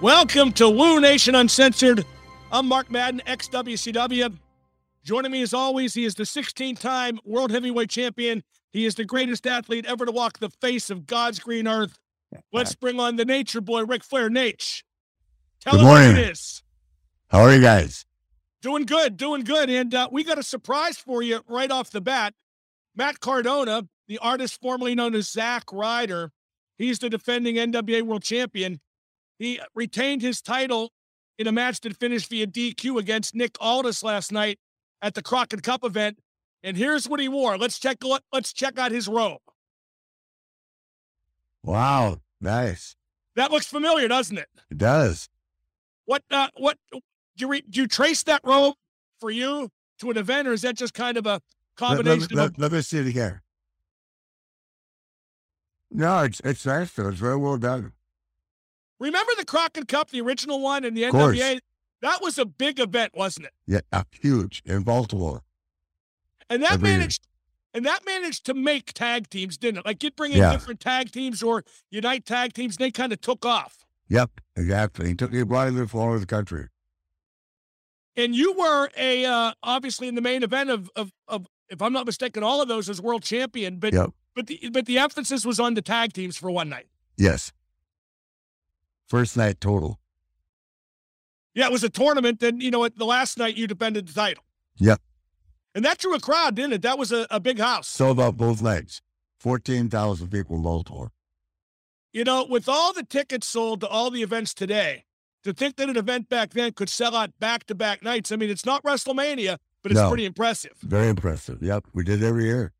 Welcome to Woo Nation Uncensored. I'm Mark Madden, ex WCW. Joining me as always, he is the 16 time world heavyweight champion. He is the greatest athlete ever to walk the face of God's green earth. Let's bring on the nature boy, Ric Flair. Naitch, tell Good what morning. it is. How are you guys? Doing good, doing good. And uh, we got a surprise for you right off the bat. Matt Cardona, the artist formerly known as Zack Ryder, he's the defending NWA world champion. He retained his title in a match that finished via DQ against Nick Aldis last night at the Crockett Cup event. And here's what he wore. Let's check. Let's check out his robe. Wow, nice. That looks familiar, doesn't it? It does. What? Uh, what? Do you, re, do you trace that robe for you to an event, or is that just kind of a Let, combination let, of? let, let me see it again. No, it's it's nice though. It's very well done. Remember the Crockett Cup, the original one in the Of course. NWA? That was a big event, wasn't it? Yeah, uh, huge in Baltimore. And that Every year. managed and that managed to make tag teams, didn't it? Like you'd bring in Yeah. different tag teams or unite tag teams, and they kind of took off. Yep, exactly. He took he brought him all over the country. And you were a uh, obviously in the main event of, of of if I'm not mistaken, all of those as world champion. But Yep. but the but the emphasis was on the tag teams for one night. Yes. First night total. Yeah, it was a tournament. Then you know, at the last night you defended the title. Yep. And that drew a crowd, didn't it? That was a, a big house. Sold out both nights. Fourteen thousand people in Baltimore. You know, with all the tickets sold to all the events today, to think that an event back then could sell out back to back nights, I mean, it's not WrestleMania, but it's No. pretty impressive. Very impressive. Yep, we did it every year.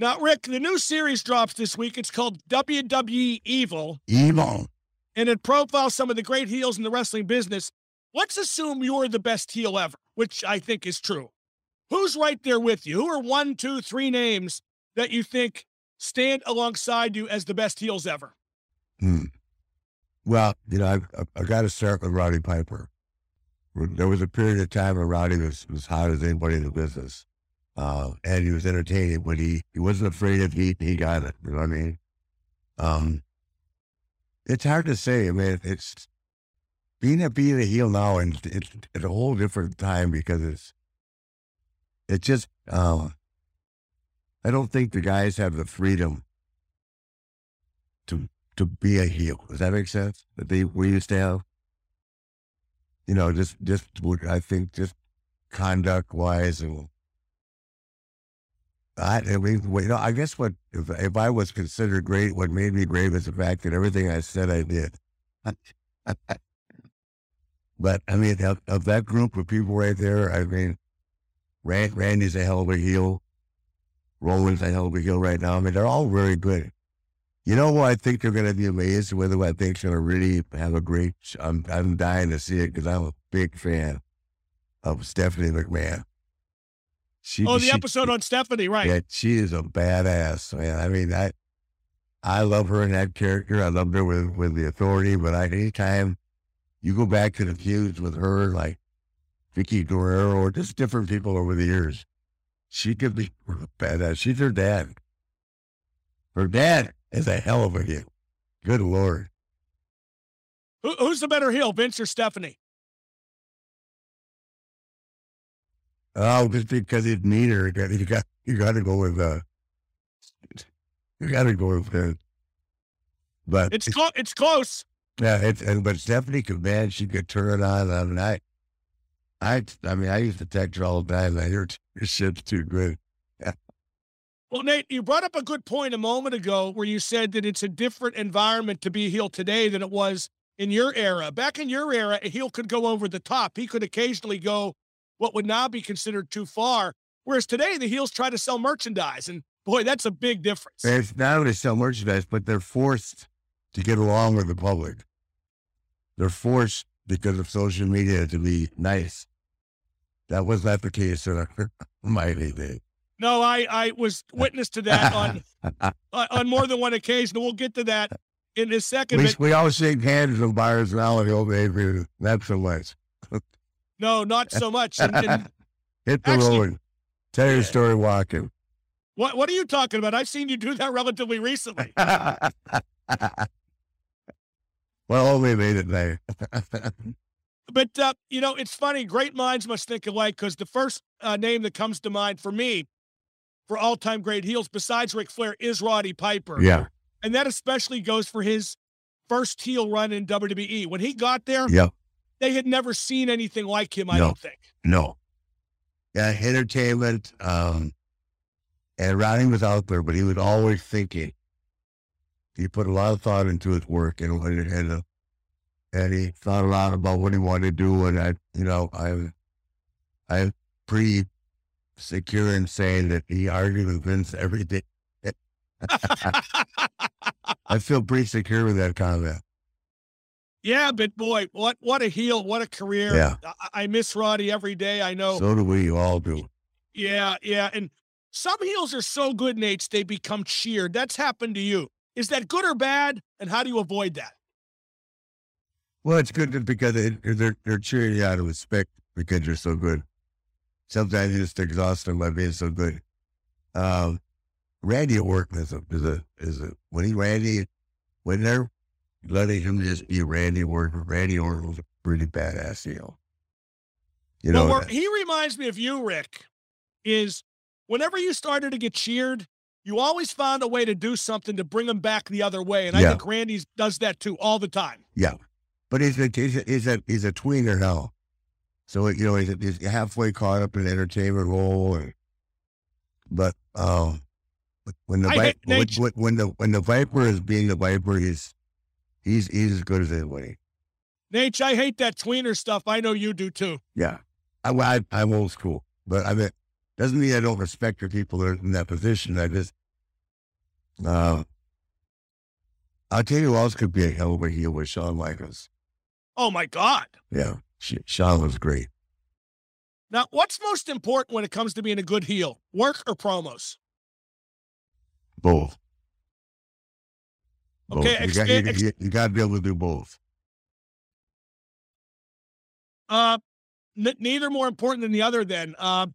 Now, Ric, the new series drops this week. It's called WWE Evil, Evil. and it profiles some of the great heels in the wrestling business. Let's assume you're the best heel ever, which I think is true. Who's right there with you? Who are one, two, three names that you think stand alongside you as the best heels ever? Hmm. Well, you know, I, I, I got to start with Roddy Piper. There was a period of time when Roddy was as hot as anybody in the business, uh, and he was entertaining. But he he wasn't afraid of heat. He got it. You know what I mean? Um, it's hard to say. I mean, it's being a being a heel now, and it's, it's a whole different time because it's it's just. Uh, I don't think the guys have the freedom to to be a heel. Does that make sense? That they we used to have. You know, just just I think just conduct wise and I, I mean, you know, I guess what if if I was considered great, what made me great was the fact that everything I said I did. but I mean, of, of that group of people right there, I mean, Rand, Randy's a hell of a heel. Roman's a hell of a heel right now. I mean, they're all very good. You know who I think they're going to be amazed with? Who I think's going to really have a great. I'm I'm dying to see it because I'm a big fan of Stephanie McMahon. She, Oh, the she- episode on Stephanie, right? yeah, she is a badass, man. I mean, I I love her in that character. I loved her with, with the authority, but I, anytime you go back to the feuds with her, like Vickie Guerrero or just different people over the years, she could be a badass. She's her dad. Her dad is a hell of a heel. Good lord. Who, who's the better heel, Vince or Stephanie? Oh, just because he's meaner, you got you got to go with uh, you got to go with uh, but It's clo- it's close. Yeah, it's and but Stephanie could man, she could turn it on. I mean, I, I, I mean, I used to text her all the time. I hear your shit's too good. Well, Naitch, you brought up a good point a moment ago where you said that it's a different environment to be a heel today than it was in your era. Back in your era, a heel could go over the top. He could occasionally go what would now be considered too far. Whereas today, the heels try to sell merchandise. And boy, that's a big difference. They're not only sell merchandise, but they're forced to get along with the public. They're forced because of social media to be nice. That was not the case in my day. No, I, I was witness to that on uh, on more than one occasion. We'll get to that in a second. We, but, we all shake hands in bars now in the old days. Not so much. No, not so much. And, and Hit the Actually- road. Tell your story walking. what what are you talking about? I've seen you do that relatively recently. well, only made it there. But uh, you know, it's funny. Great minds must think alike because the first uh, name that comes to mind for me, for all-time great heels, besides Ric Flair, is Roddy Piper. yeah. and that especially goes for his first heel run in WWE. When he got there, Yep. They had never seen anything like him. I No. don't think. No. Yeah, entertainment. Um, and Roddy was out there, but he was always thinking. He put a lot of thought into his work and and and, uh, and he thought a lot about what he wanted to do. And I, you know, I'm I'm pretty secure in saying that he argued with Vince every day. I feel pretty secure with that comment. Yeah, but boy, what what a heel, what a career. Yeah. I, I miss Roddy every day. I know. So do we all do. yeah, yeah, and some heels are so good, Naitch, they become cheered. That's happened to you. Is that good or bad? And how do you avoid that? Well, it's good because it, they're they're cheering you out of respect because you're so good. Sometimes you just exhaust them by being so good. Um, Randy Orton is a is a is a when he Randy when they're letting him just be Randy Orton. Randy Orton was a pretty badass heel. You know, well, he reminds me of you, Ric, is whenever you started to get cheered, you always found a way to do something to bring them back the other way. And I Yeah. think Randy does that too all the time. Yeah, but he's a he's a he's a, he's a tweener now, so you know he's, he's halfway caught up in entertainment role. And, but um, when the Vi- when, when, when the when the Viper is being the Viper, he's he's he's as good as anybody. Naitch, I hate that tweener stuff. I know you do too. Yeah, I, I I'm old school, but I mean doesn't mean I don't respect the people that are in that position. I just uh, I'll tell you who else could be a hell of a heel with Shawn Michaels. Oh my God. Yeah, Sh- Shawn was great. Now, what's most important when it comes to being a good heel? Work or promos? Both. Both. Okay, you, got, you, you, you got to be able to do both. Uh, n- neither more important than the other. Then, uh,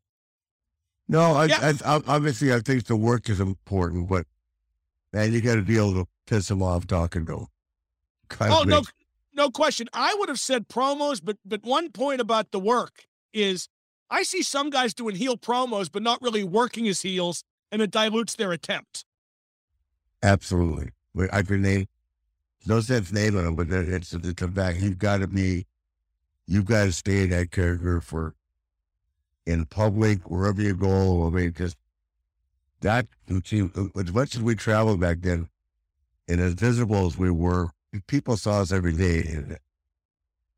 No, I, Yeah. I, I, obviously I think the work is important, but man, you got to be able to piss them off talking to them. oh no, no question. I would have said promos, but but one point about the work is I see some guys doing heel promos, but not really working his heels, and it dilutes their attempt. Absolutely. I can name, no sense naming them, but it's, it's a fact. You've got to be, you've got to stay in that character for, in public, wherever you go. I mean, just that, see, as much as we traveled back then, and as visible as we were, people saw us every day. And,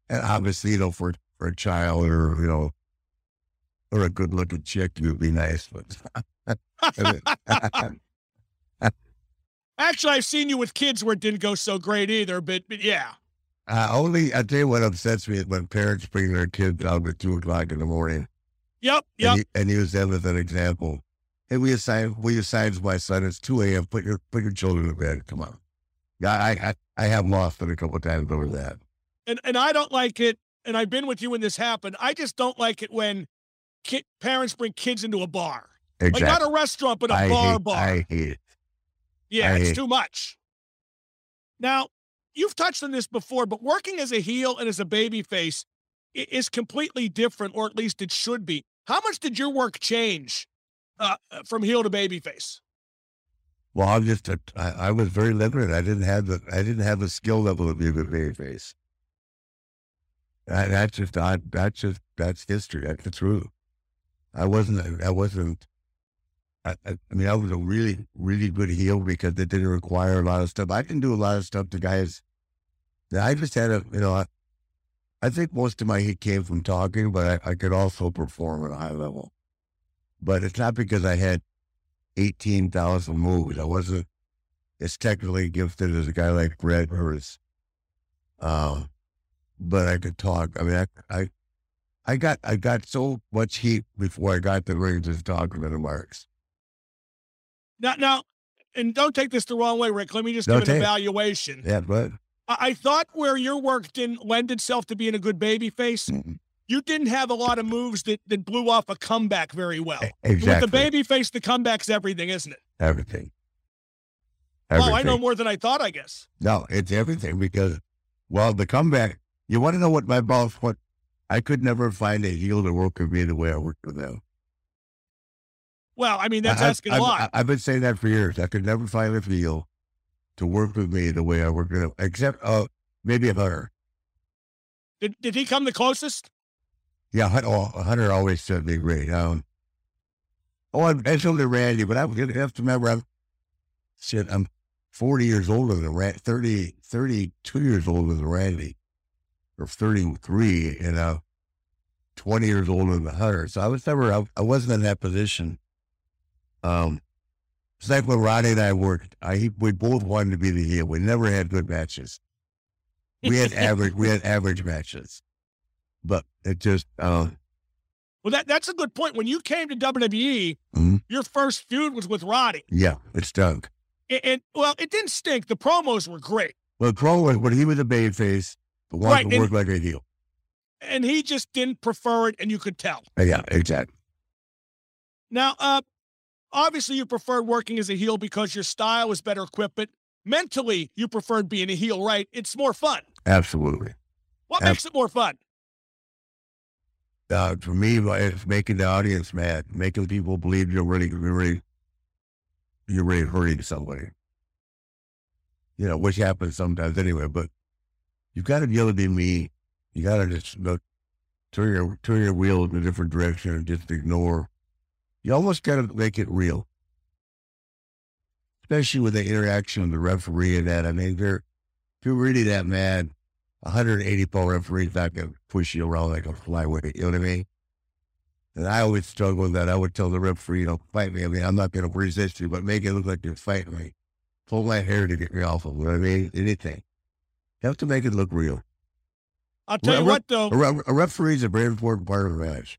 and obviously, you know, for, for a child or, you know, or a good looking chick, would be nice. But Actually, I've seen you with kids where it didn't go so great either. But but yeah, Uh, only I tell you what upsets me is when parents bring their kids out at two o'clock in the morning yep, yep. and, and use them as an example. Hey, we assign we assign my son. It's two a.m. Put your put your children to bed. Come on. Yeah, I I, I have lost it a couple of times over that. and and I don't like it. And I've been with you when this happened. I just don't like it when ki- parents bring kids into a bar, Exactly. like not a restaurant, but a I bar hate, bar. I hate it. Yeah, I it's too much. Now, you've touched on this before, but working as a heel and as a baby face is completely different, or at least it should be. How much did your work change uh, from heel to baby face? Well, I'm just a, I, I was very limited. I didn't have the I didn't have the skill level of be a good baby face. That, that's just I, that's just that's history. That's the truth. I wasn't I wasn't I, I mean, I was a really, really good heel because it didn't require a lot of stuff. I can do a lot of stuff to guys I just had a, you know, I, I think most of my heat came from talking, but I, I could also perform at a high level. But it's not because I had 18,000 moves. I wasn't as technically gifted as a guy like Bret or as, um, but I could talk. I mean, I, I, I got, I got so much heat before I got the ring just talking to the marks. Now, now, and don't take this the wrong way, Ric. Let me just give an evaluation. Yeah, but I, I, thought where your work didn't lend itself to being a good baby face, mm-hmm. you didn't have a lot of moves that, that blew off a comeback very well. Exactly. With the baby face, the comeback's everything, isn't it? Everything. everything. Oh, I know more than I thought, I guess. No, it's everything because, well, the comeback, you want to know what my boss, what I could never find a heel to work with me the way I worked with them. Well, I mean, that's I, asking a lot. I, have been saying that for years. I could never find a heel to work with me the way I work with him, except uh, maybe a Hunter. Did, did he come the closest? Yeah, oh, Hunter always said me great. Um, oh, I, I told Randy, but I have to remember, I'm, shit, I'm 40 years older than Randy, 30, 32 years older than Randy, or 33, and uh, 20 years older than Hunter. So I was never, I, I wasn't in that position um, it's like when Roddy and I worked. I we both wanted to be the heel. We never had good matches. We had average. We had average matches, but it just. Um, well, that that's a good point. When you came to WWE, mm-hmm. your first feud was with Roddy. Yeah, it stunk. And, and, well, it didn't stink. The promos were great. Well, the promo was when he was a babyface, but wanted right, to work like a heel. And he just didn't prefer it, and you could tell. Yeah, exactly. Now, uh, Obviously, you preferred working as a heel because your style was better equipped, but mentally, you preferred being a heel, right? It's more fun. Absolutely. What Ab- makes it more fun? Uh, for me, it's making the audience mad, making people believe you're really, you're really, you're really hurting somebody. You know, which happens sometimes anyway. But you've got to be able to be me. You got to just you know, turn your turn your wheel in a different direction and just ignore you almost got to make it real, especially with the interaction of the referee and that. I mean, if you're, if you're really that mad, 180 pound referee's not going to push you around like a flyweight. You know what I mean? And I always struggle with that. I would tell the referee, you know, fight me. I mean, I'm not going to resist you, but make it look like you're fighting me. Pull my hair to get me off of. You know what I mean? Anything. You have to make it look real. I'll tell a, you what, though. A, a referee's a very important part of the match.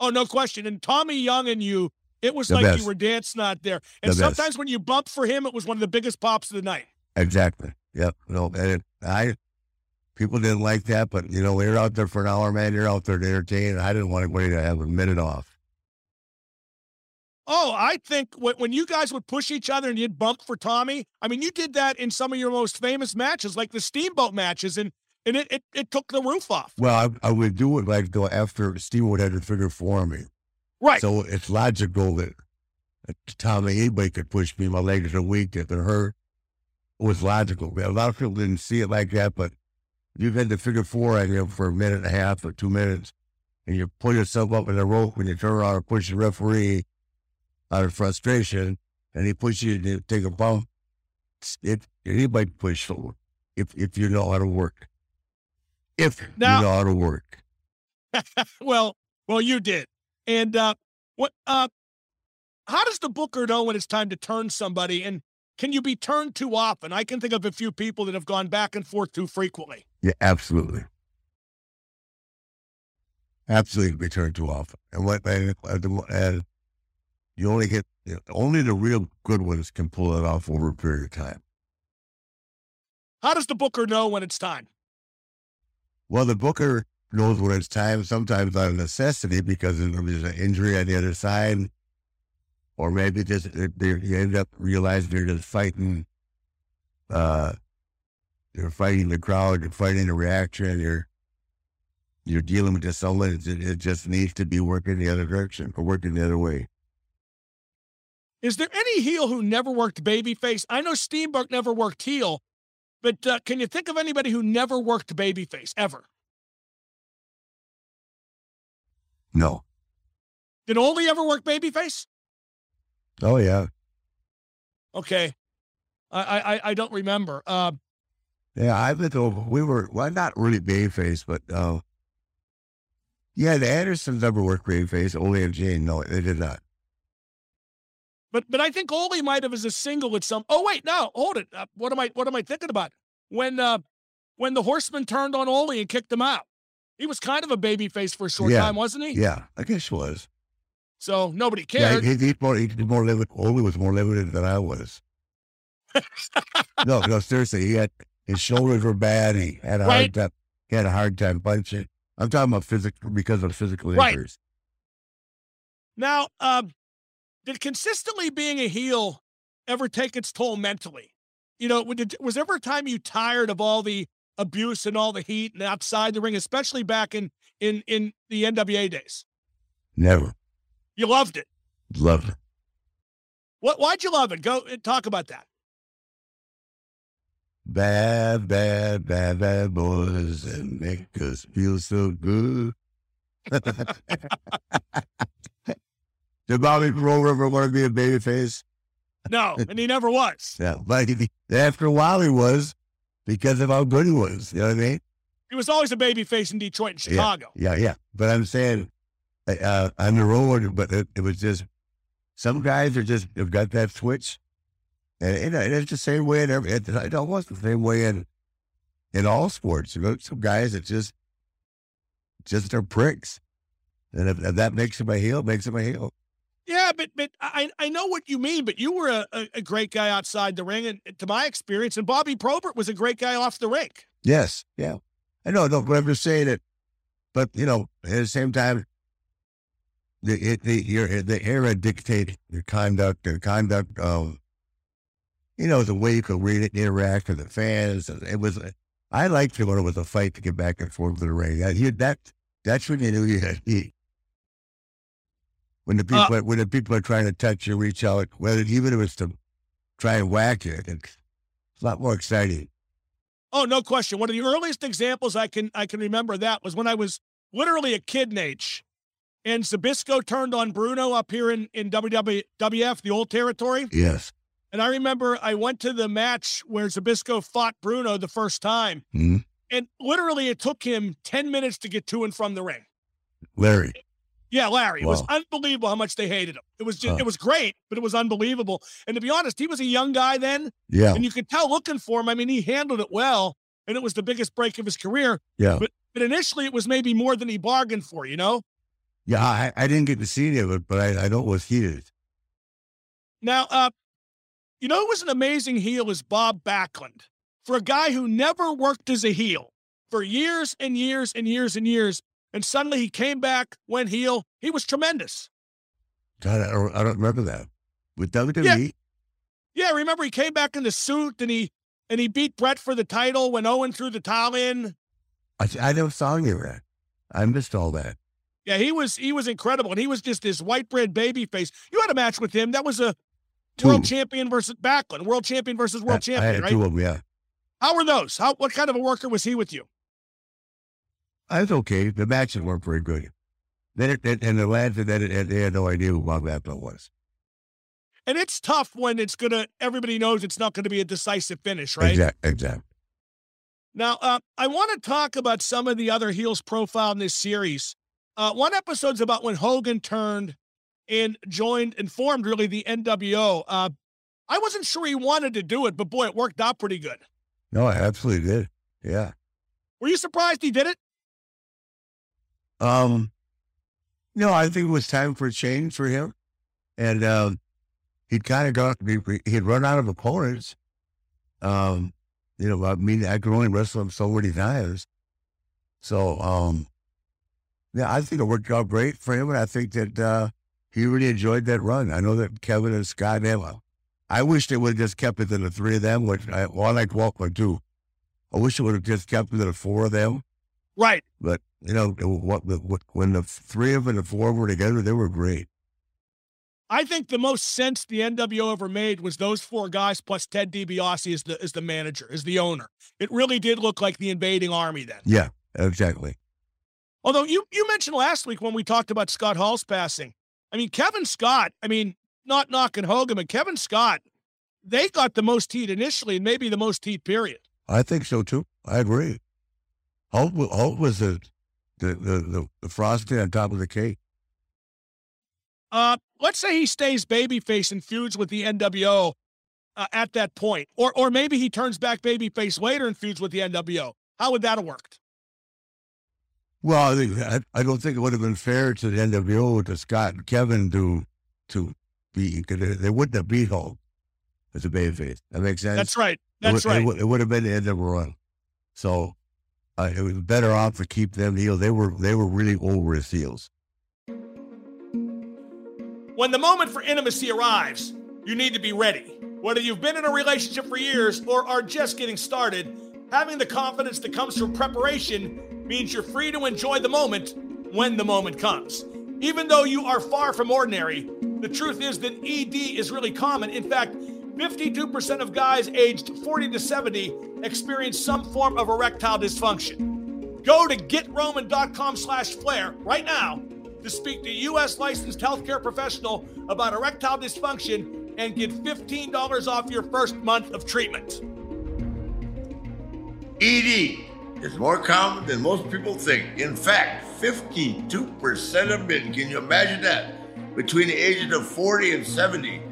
Oh, no question. And Tommy Young and you, it was the like best. you were dancing out there. And the sometimes best. when you bumped for him, it was one of the biggest pops of the night. Exactly. Yep. No, and I people didn't like that, but you know, you're out there for an hour, man. You're out there to entertain. I didn't want anybody to have a minute off. Oh, I think when you guys would push each other and you'd bump for Tommy, I mean, you did that in some of your most famous matches, like the Steamboat matches, and and it, it, it took the roof off. Well, I, I would do it like though after Steamboat had to figure for me. Right. So it's logical that at the time anybody could push me, my legs are weak, if they're hurt. It was logical. A lot of people didn't see it like that, but you've had to figure four on you for a minute and a half or two minutes, and you pull yourself up in the rope when you turn around and push the referee out of frustration, and he pushes you to take a bump. It, anybody push forward if if you know how to work if now, you ought to work. well, well, you did. And uh, what? Uh, how does the booker know when it's time to turn somebody? And can you be turned too often? I can think of a few people that have gone back and forth too frequently. Yeah, absolutely. Absolutely, be turned too often. And what? And, and you only get you know, only the real good ones can pull it off over a period of time. How does the booker know when it's time? Well, the booker knows when it's time, sometimes out of necessity because there's an injury on the other side, or maybe just you end up realizing they're just fighting. Uh, you're fighting the crowd, you're fighting the reaction, you're you're dealing with someone. It, it just needs to be working the other direction or working the other way. Is there any heel who never worked babyface? I know Steamboat never worked heel, but uh, can you think of anybody who never worked babyface ever? No. Did Ole ever work babyface? Oh yeah. Okay. I I, I don't remember. Uh, yeah, I been over. We were well, not really babyface, but uh, yeah, the Andersons never worked babyface. Ole and Gene, no, they did not. But but I think Ole might have as a single at some. Oh wait, no, hold it. Uh, what am I what am I thinking about? When uh when the Horseman turned on Ole and kicked him out, he was kind of a baby face for a short Yeah. time, wasn't he? Yeah, I guess he was. So nobody Yeah, cared. he, he's more, he's more limited. Ole was more limited than I was. no, no, seriously, he had his shoulders were bad. He had a Right. hard time. He had a hard time punching. I'm talking about physical because of physical Right. injuries. Now, um, did consistently being a heel ever take its toll mentally? You know, was there ever a time you tired of all the abuse and all the heat and outside the ring, especially back in in in the NWA days? Never You loved it. loved it. What? Why'd you love it? Go and talk about that. Bad, bad, bad, bad boys and make us feel so good. Did Bobby Pro ever want to be a babyface? No, and he never was. Yeah, but he, after a while he was because of how good he was. You know what I mean? He was always a baby face in Detroit and Chicago. Yeah, yeah. But I'm saying uh, on the road, but it, it was just some guys are just have got that switch, and, and it's the same way in every. It, it was the same way in in all sports. You know, some guys that just just are pricks, and if, if that makes him a heel, makes him a heel. Yeah, but but I I know what you mean. But you were a, a, a great guy outside the ring, and to my experience, and Bobby Probert was a great guy off the rink. Yes, yeah. I know, no, but I'm just saying it. But you know, at the same time, the the your the era dictated your conduct, your conduct of, you know, the way you could read it, interact with the fans. It was, I liked it when it was a fight to get back and forth to the ring. That that that's when you knew you had heat. When the people Uh, when the people are trying to touch you, reach out, whether even if it's to try and whack you, it's a lot more exciting. Oh, no question. One of the earliest examples I can I can remember that was when I was literally a kid in age, and Zbyszko turned on Bruno up here in in WWF, the old territory. Yes. And I remember I went to the match where Zbyszko fought Bruno the first time, Mhm. and literally it took him ten minutes to get to and from the ring. Larry. Yeah, Larry. It was unbelievable how much they hated him. It was just, Huh. it was great, but it was unbelievable. And to be honest, he was a young guy then, Yeah. and you could tell looking for him. I mean, he handled it well, and it was the biggest break of his career. Yeah. But but initially, it was maybe more than he bargained for. You know. Yeah. I, I didn't get to see any of it, but I, I know it was heated. Now, uh, you know who was an amazing heel is Bob Backlund. For a guy who never worked as a heel for years and years and years and years, and suddenly he came back, went heel. He was tremendous. God, I don't, I don't remember that. With WWE? Yeah, remember he came back in the suit and he and he beat Bret for the title when Owen oh threw the towel in. I, I never saw any of that. I missed all that. Yeah, he was he was incredible, and he was just this white bread baby face. You had a match with him. That was a Two. world champion versus Backlund, world champion versus world I, I champion, had right? two of them, yeah. How were those? How what kind of a worker was he with you? I was okay. The matches weren't very good. Then it, it, and the lads that did it, they had no idea who Bob Backlund was. And it's tough when it's gonna. Everybody knows it's not going to be a decisive finish, right? Exact, exact. Now, uh, I want to talk about some of the other heels profile in this series. Uh, one episode's about when Hogan turned and joined and formed really the NWO. Uh, I wasn't sure he wanted to do it, but boy, it worked out pretty good. No, I absolutely did. Yeah. Were you surprised he did it? Um, no, I think it was time for a change for him. And um, he'd kind of got, he, he'd run out of opponents. Um, you know, I mean, I could only wrestle him so many times. So, um, yeah, I think it worked out great for him. And I think that uh, he really enjoyed that run. I know that Kevin and Scott, they, uh, I wish they would have just kept it to the three of them, which I, well, I like Waltman too. I wish it would have just kept it to the four of them. Right. But you know, what, what when the three of them and the four were together, they were great. I think the most sense the NWO ever made was those four guys plus Ted DiBiase as the as the manager, as the owner. It really did look like the invading army then. Yeah, exactly. Although you you mentioned last week when we talked about Scott Hall's passing. I mean, Kevin Scott, I mean, not knocking Hogan, but Kevin Scott, they got the most heat initially and maybe the most heat period. I think so too. I agree. Hulk, Hulk was the the, the the the frosting on top of the cake. Uh, let's say he stays babyface and feuds with the NWO uh, at that point, or or maybe he turns back babyface later and feuds with the NWO. How would that have worked? Well, I, I don't think it would have been fair to the NWO to Scott and Kevin to to be because they wouldn't have beat Hulk as a babyface. That makes sense. That's right. That's it, right. It, would, it would have been the end of a run. So uh, it was better off to keep them heels. They were they were really over as heels. When the moment for intimacy arrives, you need to be ready. Whether you've been in a relationship for years or are just getting started, having the confidence that comes from preparation means you're free to enjoy the moment when the moment comes. Even though you are far from ordinary, the truth is that ED is really common. In fact, 52% of guys aged 40 to 70 experience some form of erectile dysfunction. Go to getroman.com slash flair right now to speak to U.S. licensed healthcare professional about erectile dysfunction and get $15 off your first month of treatment. ED is more common than most people think. In fact, 52% of men, can you imagine that? Between the ages of 40 and 70,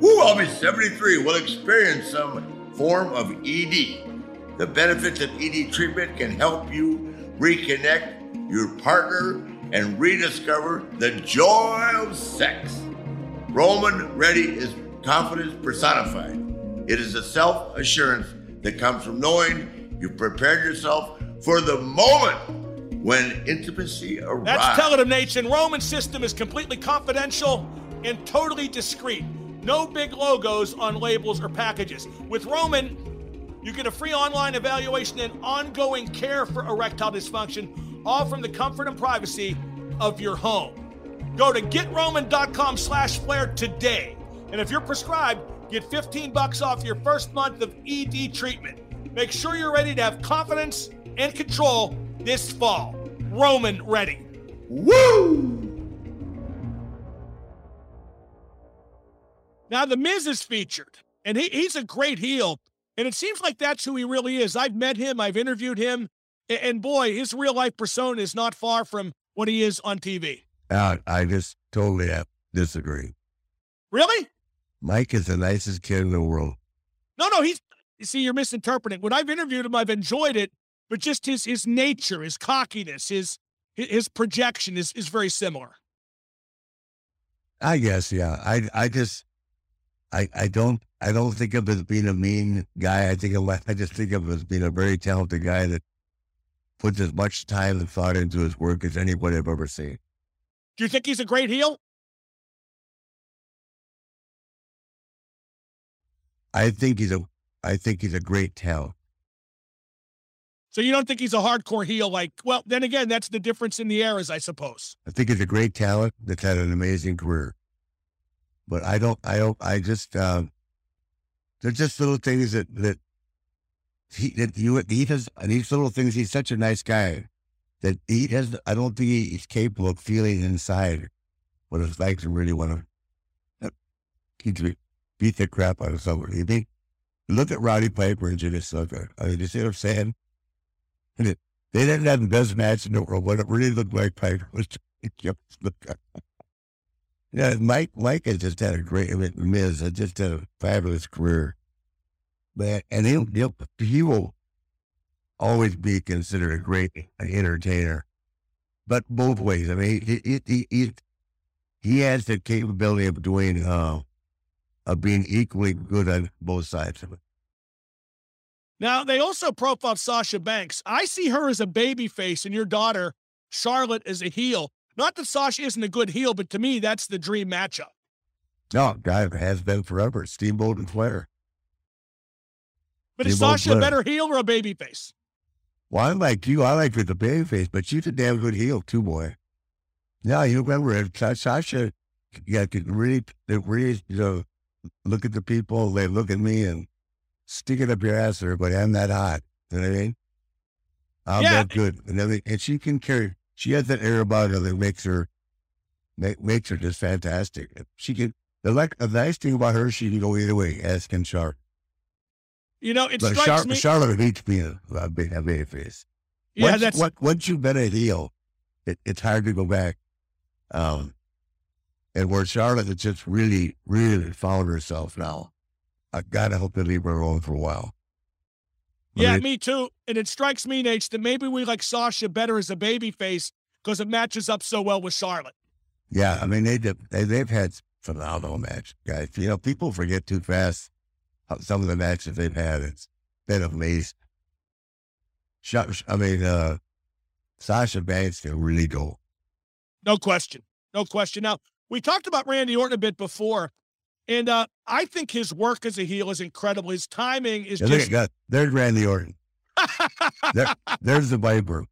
who I'll be 73, will experience some form of ED. The benefits of ED treatment can help you reconnect your partner and rediscover the joy of sex. Roman Ready is confidence personified. It is a self assurance that comes from knowing you've prepared yourself for the moment when intimacy arrives. That's Telethon Nation. Roman system is completely confidential and totally discreet. No big logos on labels or packages. With Roman, you get a free online evaluation and ongoing care for erectile dysfunction, all from the comfort and privacy of your home. Go to getroman.com slash flair today. And if you're prescribed, get 15 bucks off your first month of ED treatment. Make sure you're ready to have confidence and control this fall. Roman ready. Woo! Now, The Miz is featured, and he, he's a great heel. And it seems like that's who he really is. I've met him, I've interviewed him, and, boy, his real life persona is not far from what he is on TV. Uh, I just totally disagree. Really? Mike is the nicest kid in the world. No, no, he's you see, you're misinterpreting. When I've interviewed him, I've enjoyed it, but just his his nature, his cockiness, his his projection is is very similar. I guess, yeah. I I just I I don't I don't think of him as being a mean guy. I think of I just think of him as being a very talented guy that puts as much time and thought into his work as anybody I've ever seen. Do you think he's a great heel? I think he's a I think he's a great talent. So you don't think he's a hardcore heel? Like, well, then again, that's the difference in the eras, I suppose. I think he's a great talent that's had an amazing career. But I don't, I don't, I just, um, they're just little things that that he that you he does. And these little things. He's such a nice guy that he has. I don't think he's capable of feeling inside what it's like to really want uh, to He beat the crap out of somebody. You think Look at Roddy Piper and Jimmy Snuka. I mean, you see what I'm saying? They didn't have the best match in the world, but it really looked like Piper was Jimmy Snuka. Yeah, Mike, Mike has just had a great, I mean, Miz has just had a fabulous career. But, and he'll, he'll, he will always be considered a great entertainer, but both ways. I mean, he, he, he, he, he has the capability of doing, uh, of being equally good on both sides of it. Now, they also profiled Sasha Banks. I see her as a baby face and your daughter, Charlotte, as a heel. Not that Sasha isn't a good heel, but to me, that's the dream matchup. No, guy has been forever. Steamboat and Flair. But Steamboat is Sasha Flair. a better heel or a baby face? Well, I like you. I like her the baby face, but she's a damn good heel too, boy. Yeah, you remember it. Sasha, yeah, could really, really, you know, look at the people, they look at me and stick it up your ass, everybody. I'm that hot. You know what I mean? I'm yeah. that good. And, everything. and she can carry, she has that air about her that makes her, make, makes her just fantastic. She can, The like the nice thing about her, she can go either way, as can Charlotte. You know, it But strikes Char- me. Charlotte hates being a, a, big- a baby face. yeah, once, that's what, once you've been a heel, it, it's hard to go back. Um, and where Charlotte has just really, really found herself now. I gotta hope they leave her alone for a while. I yeah, mean, me too. And it strikes me, Naitch, that maybe we like Sasha better as a baby face because it matches up so well with Charlotte. yeah, I mean they, they they've had phenomenal match, guys. You know, people forget too fast some of the matches they've had. It's been amazing. I mean, uh, Sasha Banks can really go. No question. No question. Now, we talked about Randy Orton a bit before, and uh, I think his work as a heel is incredible. His timing is Yeah, just. There's Randy Orton. There, there's the Viper.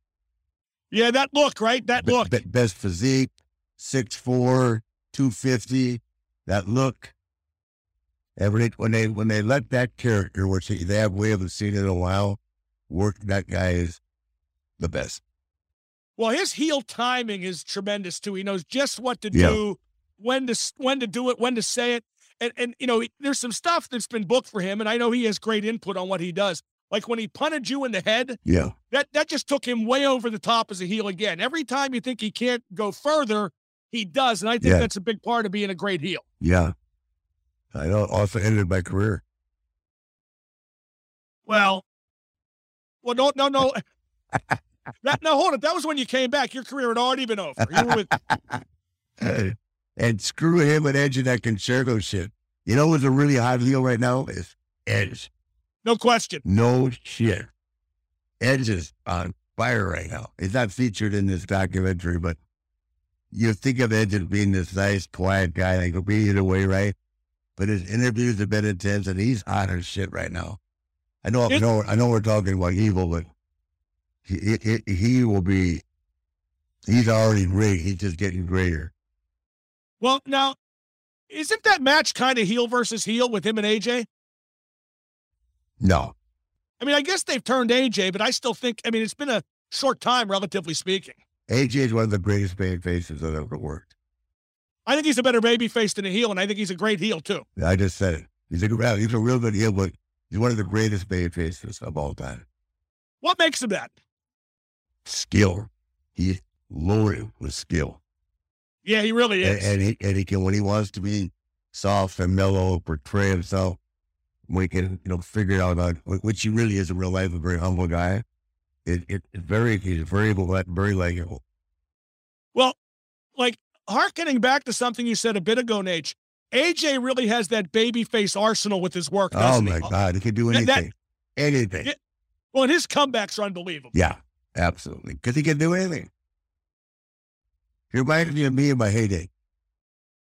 yeah, that look, right? That Be- look. be- best physique, 6'4", 250. That look. And when they, when they when they let that character, which they they have we haven't seen in a while, work, that guy is the best. Well, his heel timing is tremendous too. He knows just what to Yeah. do, when to when to do it, when to say it, and and you know, there's some stuff that's been booked for him, and I know he has great input on what he does. Like when he punted you in the head, Yeah. that that just took him way over the top as a heel again. Every time you think he can't go further, he does, and I think Yeah. that's a big part of being a great heel. Yeah. I know. Also ended my career. Well, well, no, no, no. that, no, hold it. That was when you came back. Your career had already been over. You were with and screw him and Edge and that concerto shit. You know what's a really hot heel right now is Edge. no question. No shit. Edge is on fire right now. He's not featured in this documentary, but you think of Edge as being this nice, quiet guy that could be either way, right? But his interviews have been intense, and he's hot as shit right now. I know, I know, I know. We're talking about evil, but he, he, he will be. He's already great. He's just getting greater. Well, now, isn't that match kind of heel versus heel with him and AJ? No, I mean, I guess they've turned AJ, but I still think, I mean, it's been a short time, relatively speaking. AJ is one of the greatest baby faces that ever worked. I think he's a better baby face than a heel, and I think he's a great heel, too. I just said it. He's a he's a real good heel, but he's one of the greatest baby faces of all time. What makes him that? Skill. He's loaded with skill. Yeah, he really is. and he and he can when he wants to be soft and mellow, portray himself, we can, you know, figure out uh, about which he really is in real life, a very humble guy. It, it it's very he's very very likable. well, like, harkening back to something you said a bit ago, Naitch, AJ really has that baby face arsenal with his work, Oh my he? God, he can do That- that- anything. anything. Well, and his comebacks are unbelievable. Yeah, absolutely. Because he can do anything. He reminds me of me in my heyday.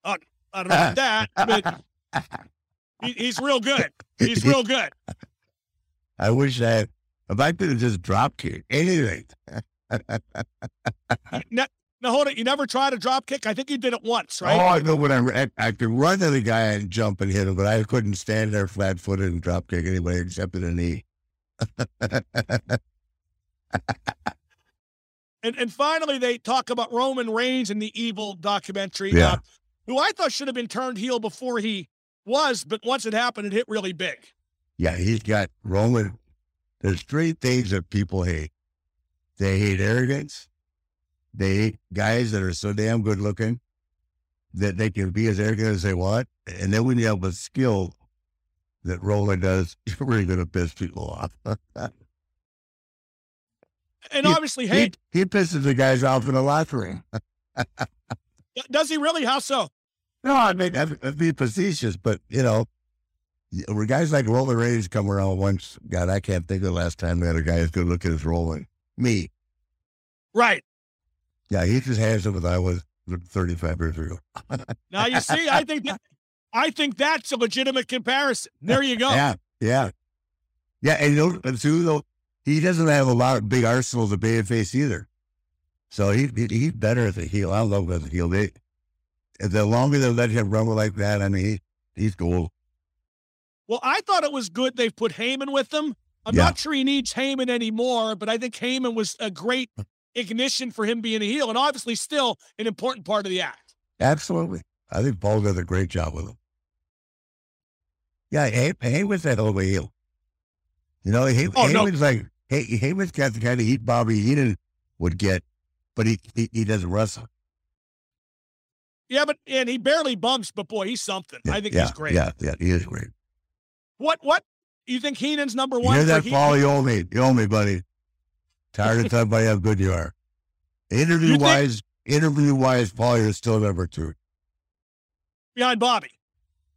I don't know about that, but he, he's real good. He's real good. I wish I had, if I could have just drop kick anything. Now, now, hold it. You never tried a drop kick? I think you did it once, right? Oh, I know when I, I, I could run to the guy and jump and hit him, but I couldn't stand there flat footed and drop kick anybody except in the knee. And and finally, they talk about Roman Reigns in the Evil documentary, Yeah. uh, who I thought should have been turned heel before he was, but once it happened, it hit really big. yeah, he's got Roman. There's three things that people hate. They hate arrogance. They hate guys that are so damn good looking that they can be as arrogant as they want. And then when you have a skill that Roman does, you're really going to piss people off. And He- obviously, he, hey, he pisses the guys off in the locker room. does he really? How so? No, I mean, I'd be facetious, but you know, where guys like Roman Reigns come around once, God, I can't think of the last time we had a guy as good looking as Roman. Me. Right. Yeah, he's as handsome as I was 35 years ago. Now you see, I think that, I think that's a legitimate comparison. There you go. Yeah, yeah. Yeah, and you know, too, though, he doesn't have a lot of big arsenals of babyface either. So he, he he's better as a heel. I love him as a heel. They, the longer they let him rumble like that, I mean, he, he's cool. Well, I thought it was good they've put Heyman with them. I'm Yeah. not sure he needs Heyman anymore, but I think Heyman was a great ignition for him being a heel, and obviously still an important part of the act. Absolutely. I think Paul does a great job with him. Yeah, Hey, was that over heel. You know, he, oh, no. like hey, Heyman's got the kind of heat Bobby Heenan would get, but he, he, he doesn't wrestle. Yeah, but and he barely bumps, but boy, he's something. Yeah, I think yeah, he's great. Yeah, yeah, he is great. What what you think Heenan's number one? You hear that, Paul? You owe me. You owe me, buddy. Tired of talking about how good you are. Interview you wise, think, interview wise, Paul, you're still number two. Behind Bobby.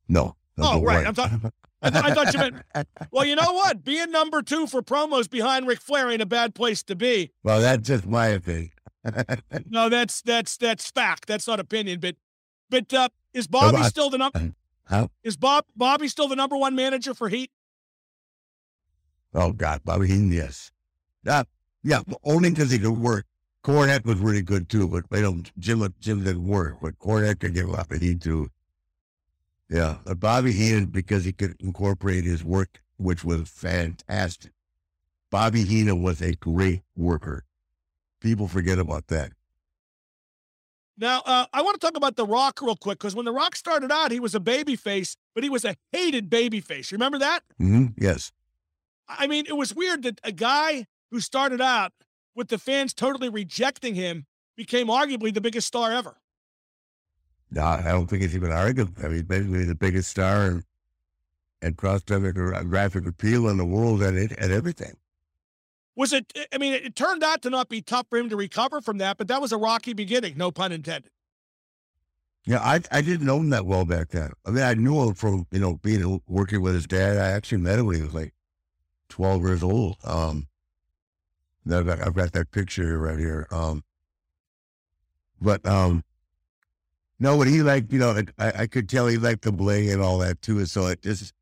No. Oh, right. One. I'm talking. I, th- I, thought you meant. Well, you know what? Being number two for promos behind Ric Flair ain't a bad place to be. Well, that's just my opinion. no, that's that's that's fact. That's not opinion. But but uh, is Bobby still the number? How is Bob Bobby still the number one manager for Heat? Oh God, Bobby Heenan, yes. Uh, yeah, only because he could work. Cornette was really good too, but you know Jim Jim didn't work. But Cornette could give up, and he too. Yeah, but Bobby Heenan because he could incorporate his work, which was fantastic. Bobby Heenan was a great worker. People forget about that. Now, uh, I want to talk about The Rock real quick because when The Rock started out, he was a baby face, but he was a hated baby face. Remember that? Mm-hmm. Yes. I mean, it was weird that a guy who started out with the fans totally rejecting him became arguably the biggest star ever. No, I don't think it's even arguable. I mean, basically the biggest star and, and cross-demographic appeal in the world and, it, and everything. Was it? I mean, it turned out to not be tough for him to recover from that, but that was a rocky beginning, no pun intended. Yeah, I I didn't know him that well back then. I mean, I knew him from you know being working with his dad. I actually met him when he was like twelve years old. Um, I've got, I've got that picture right here. Um, but um, no, but he liked you know I, I could tell he liked the bling and all that too. And So it just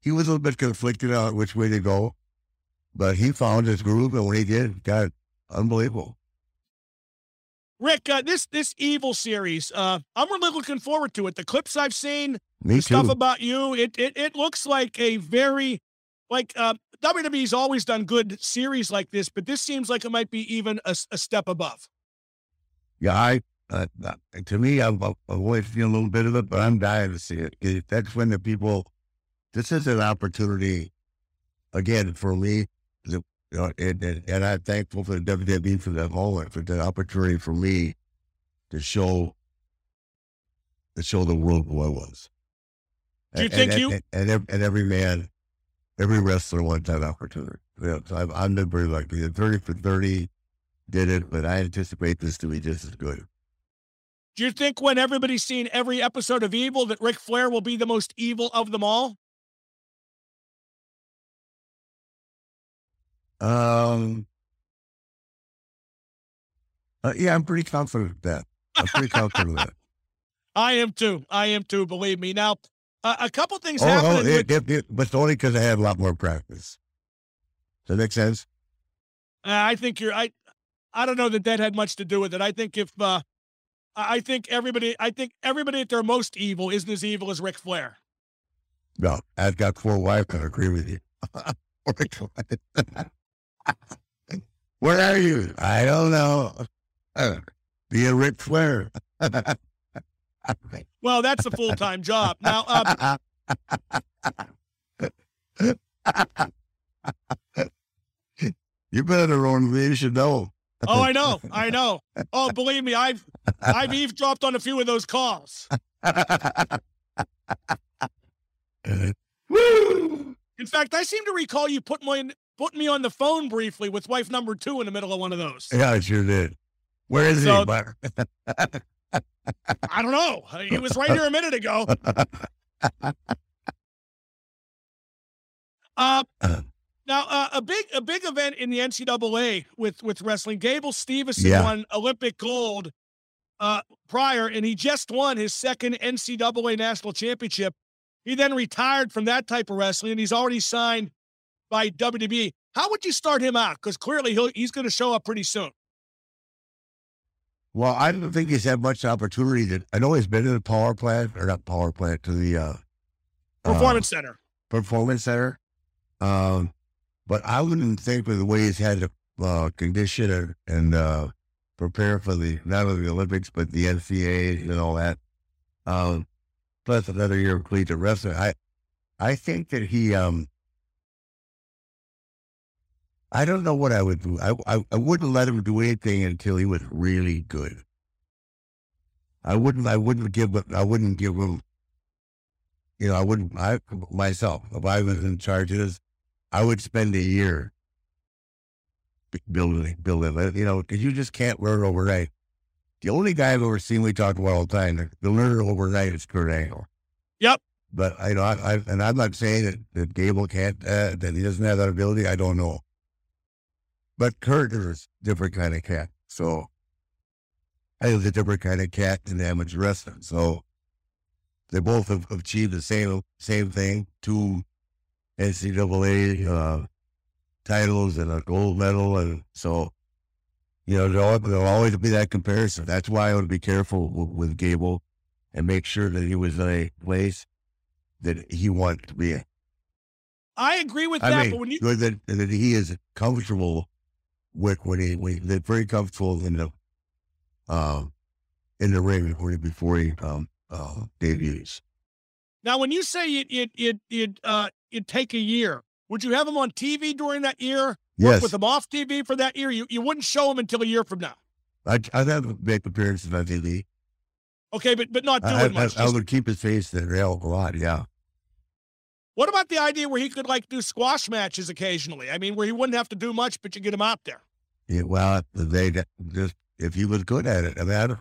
he was a little bit conflicted on which way to go. But he found his groove, and when he did, God, unbelievable. Ric, uh, this this evil series, uh, I'm really looking forward to it. The clips I've seen, Me the too. stuff about you, it it it looks like a very like uh, WWE's always done good series like this, but this seems like it might be even a, a step above. Yeah, I uh, uh to me, I've, I've always seen a little bit of it, but I'm dying to see it. That's when the people. This is an opportunity, again, for me you know, and, and, and, I'm thankful for the WWE for that moment, for the opportunity for me to show to show the world who I was. Do you and, think and, you and, every, and every man, every wrestler wants that opportunity. You know, so I've, I've been very lucky. The thirty for thirty did it, but I anticipate this to be just as good. Do you think when everybody's seen every episode of Evil that Ric Flair will be the most evil of them all? Um, uh, yeah, I'm pretty confident of that. I'm pretty confident of that. I am too. I am too. Believe me. Now, uh, a couple things oh, happened. Oh, it, it, it, but only because I had a lot more practice. Does that make sense? Uh, I think you're. I. I don't know that that had much to do with it. I think if. uh I think everybody. I think everybody at their most evil isn't as evil as Ric Flair. No, I've got four wives. I agree with you. Where are you? I don't know. Be a Ric Flair. well, that's a full time job. Now, um, you better own me. You should know. Oh, I know. I know. Oh, believe me, I've I've eavesdropped on a few of those calls. In fact, I seem to recall you put me put me on the phone briefly with wife number two in the middle of one of those. Yeah, I sure did. Where is so, he? I don't know. He was right here a minute ago. Uh, now, uh, a big a big event in the NCAA with with wrestling. Gable Steveson yeah. won Olympic gold uh, prior, and he just won his second NCAA national championship. He then retired from that type of wrestling, and he's already signed by WWE. How would you start him out? Because clearly he'll, he's going to show up pretty soon. Well, I don't think he's had much opportunity to. I know he's been to the power plant or not power plant to the uh, performance uh, center. Performance center. Um, but I wouldn't think with the way he's had to uh, condition and, uh, prepare for the not only the Olympics but the NCAA and all that. um, plus another year of collegiate wrestling. I, I think that he, um, I don't know what I would do. I, I, I wouldn't let him do anything until he was really good. I wouldn't, I wouldn't give, I wouldn't give him, you know, I wouldn't, I, myself, if I was in charge of this, I would spend a year building, building it, you know, because you just can't learn overnight. The only guy I've ever seen we talk about all the time, the learner overnight is Kurt Angle. Yep. But I know, I, I, and I'm not saying that, that Gable can't, uh, that he doesn't have that ability. I don't know. But Kurt is a different kind of cat. So I was a different kind of cat in amateur wrestling. So they both have achieved the same same thing: two NCAA uh, titles and a gold medal, and so you know there'll, there'll, always be that comparison. That's why I would be careful with, with Gable and make sure that he was in a place that he wanted to be in. I agree with I that, mean, but when you that, that he is comfortable with when he when he very comfortable in the um in the ring before he before he um uh, debuts. Now, when you say it it it it uh it take a year, would you have him on TV during that year? Yes. Work with him off TV for that year? You you wouldn't show him until a year from now. I'd, I'd have make appearances on TV. Okay, but but not doing I, much. I, I, would keep his face there a lot. Yeah. What about the idea where he could like do squash matches occasionally? I mean, where he wouldn't have to do much, but you get him out there. Yeah, well, they just if he was good at it. I mean,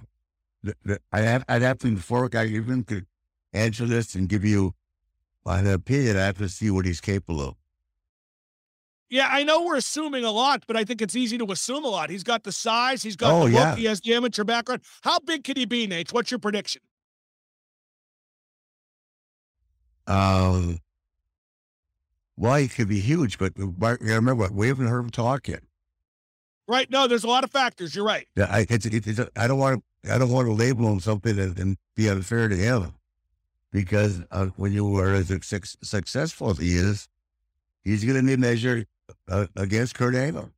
I have I'd have to before I even could answer this and give you an opinion. I have to see what he's capable of. Yeah, I know we're assuming a lot, but I think it's easy to assume a lot. He's got the size, he's got oh, the yeah. look, he has the amateur background. How big could he be, Naitch? What's your prediction? Um, well, he could be huge, but I remember, we haven't heard him talk yet. Right? No, there's a lot of factors. You're right. Yeah, I, it's, it's, I don't want to. I don't want to label him something and, and be unfair to him, because uh, when you were as successful as he is, he's going to be measured uh, against Kurt Angle.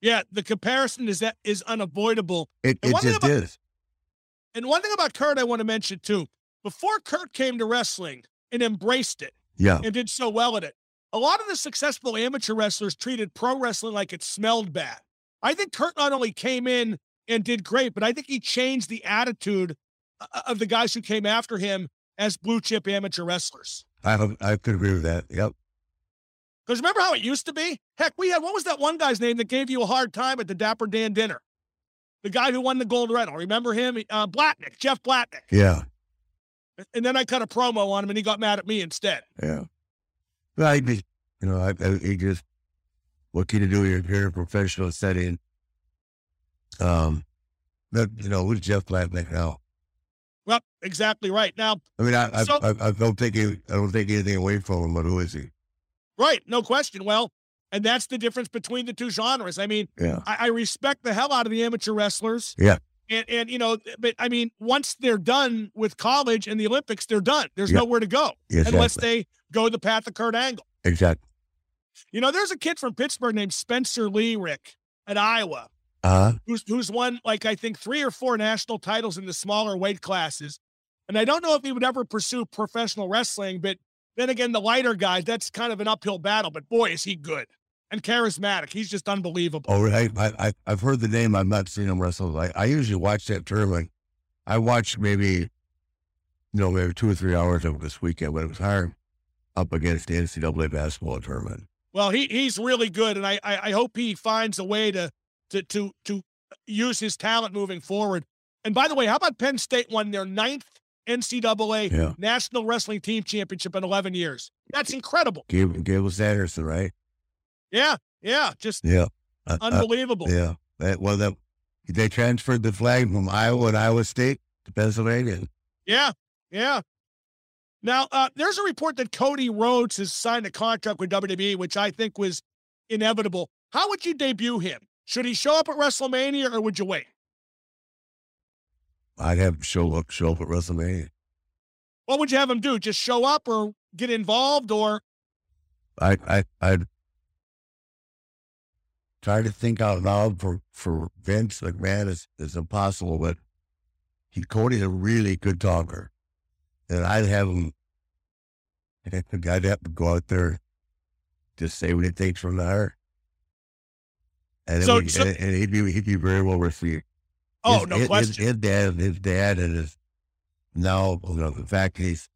Yeah, the comparison is that is unavoidable. It, it just about, is. And one thing about Kurt, I want to mention too. Before Kurt came to wrestling and embraced it, yeah, and did so well at it, a lot of the successful amateur wrestlers treated pro wrestling like it smelled bad. I think Kurt not only came in and did great, but I think he changed the attitude of the guys who came after him as blue chip amateur wrestlers. I I could agree with that. Yep. Because remember how it used to be? Heck, we had what was that one guy's name that gave you a hard time at the Dapper Dan dinner? The guy who won the gold medal. Remember him? Uh, Blatnick, Jeff Blatnick. Yeah. And then I cut a promo on him, and he got mad at me instead. Yeah. Well, I, you know, I, I he just what can you do? You're, you're in a professional setting. Um, but you know, who's Jeff Blatnick now? Well, exactly right. Now, I mean, I, so, I, I, I, don't take I don't take anything away from him, but who is he? Right, no question. Well, and that's the difference between the two genres. I mean, yeah. I, I respect the hell out of the amateur wrestlers. Yeah. And, and you know, but I mean, once they're done with college and the Olympics, they're done. There's yeah. nowhere to go exactly. unless they go the path of Kurt Angle. Exactly. You know, there's a kid from Pittsburgh named Spencer Lee Ric at Iowa, uh-huh. who's who's won like I think three or four national titles in the smaller weight classes. And I don't know if he would ever pursue professional wrestling, but then again, the lighter guys, that's kind of an uphill battle. But boy, is he good and charismatic. He's just unbelievable. Oh, I, I, I've heard the name. I've not seen him wrestle. I, I usually watch that tournament. I watched maybe, you know, maybe two or three hours of this weekend when it was hard up against the NCAA basketball tournament. Well, he he's really good, and I, I, I hope he finds a way to to to to use his talent moving forward. And by the way, how about Penn State won their ninth NCAA yeah. National Wrestling Team Championship in 11 years? That's incredible. Gable, Gable Sanderson, right? Yeah, yeah, just yeah, uh, uh unbelievable. Uh, yeah, that, well, that they transferred the flag from Iowa and Iowa State to Pennsylvania. Yeah, yeah. Now, uh, there's a report that Cody Rhodes has signed a contract with WWE, which I think was inevitable. How would you debut him? Should he show up at WrestleMania or would you wait? I'd have him show up, show up at WrestleMania. What would you have him do? Just show up or get involved or? I I I'd try to think out loud for for Vince McMahon is is impossible, but he Cody's a really good talker, and I'd have him. I'd have to go out there, just say what he thinks from the heart, and, So- so- and, and he'd be he'd be very well received. Oh, his, no his, question. His, dad, his dad, and his now, you know, the fact he's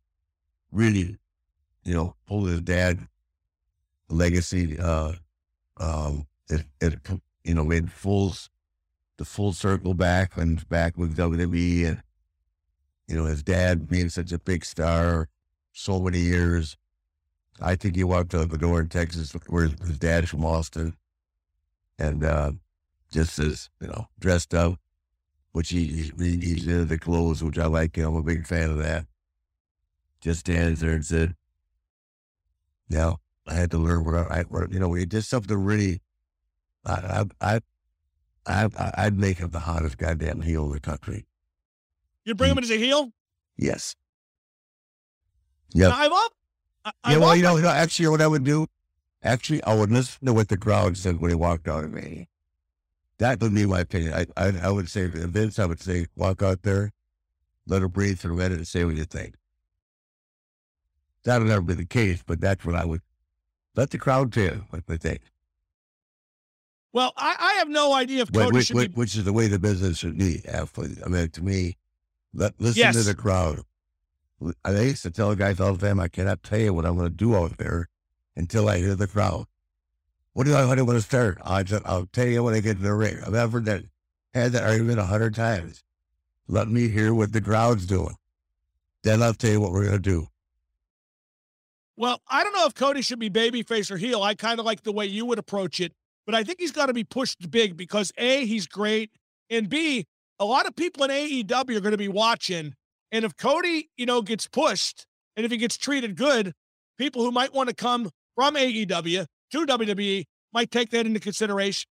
really, you know, pulled his dad legacy, uh, um, it, it, you know, made full, the full circle back and back with WWE and, you know, his dad being such a big star so many years. I think he walked out the door in Texas where his dad's from Austin and, uh, just as, you know, dressed up which he, he he's into the clothes, which I like. I'm a big fan of that. Just stands there and said, "Now I had to learn what I, what, you know, he did something really. I, I, I, I, I'd make him the hottest goddamn heel in the country. You bring him in as a heel? Yes. Now, I've up. I- Yeah. Well, you know, you know, actually, what I would do, actually, I would listen to what the crowd said when he walked out of me. That would be my opinion. I, I, I would say, Vince, I would say, walk out there, let her breathe for a minute and say what you think. That'll never be the case, but that's what I would let the crowd tell what they think. well, I, I have no idea if Cody Which, should which, be. which is the way the business should be. Actually. I mean, to me, let, listen to the crowd. I used to tell guys all the time, I cannot tell you what I'm going to do out there until I hear the crowd. What do I, want to start? I just, I'll tell you when I get in the ring. I've ever that, had that argument a hundred times. Let me hear what the crowd's doing. Then I'll tell you what we're going to do. Well, I don't know if Cody should be babyface or heel. I kind of like the way you would approach it, but I think he's got to be pushed big because A, he's great, and B, a lot of people in AEW are going to be watching. And if Cody, you know, gets pushed and if he gets treated good, people who might want to come from AEW to WWE might take that into consideration.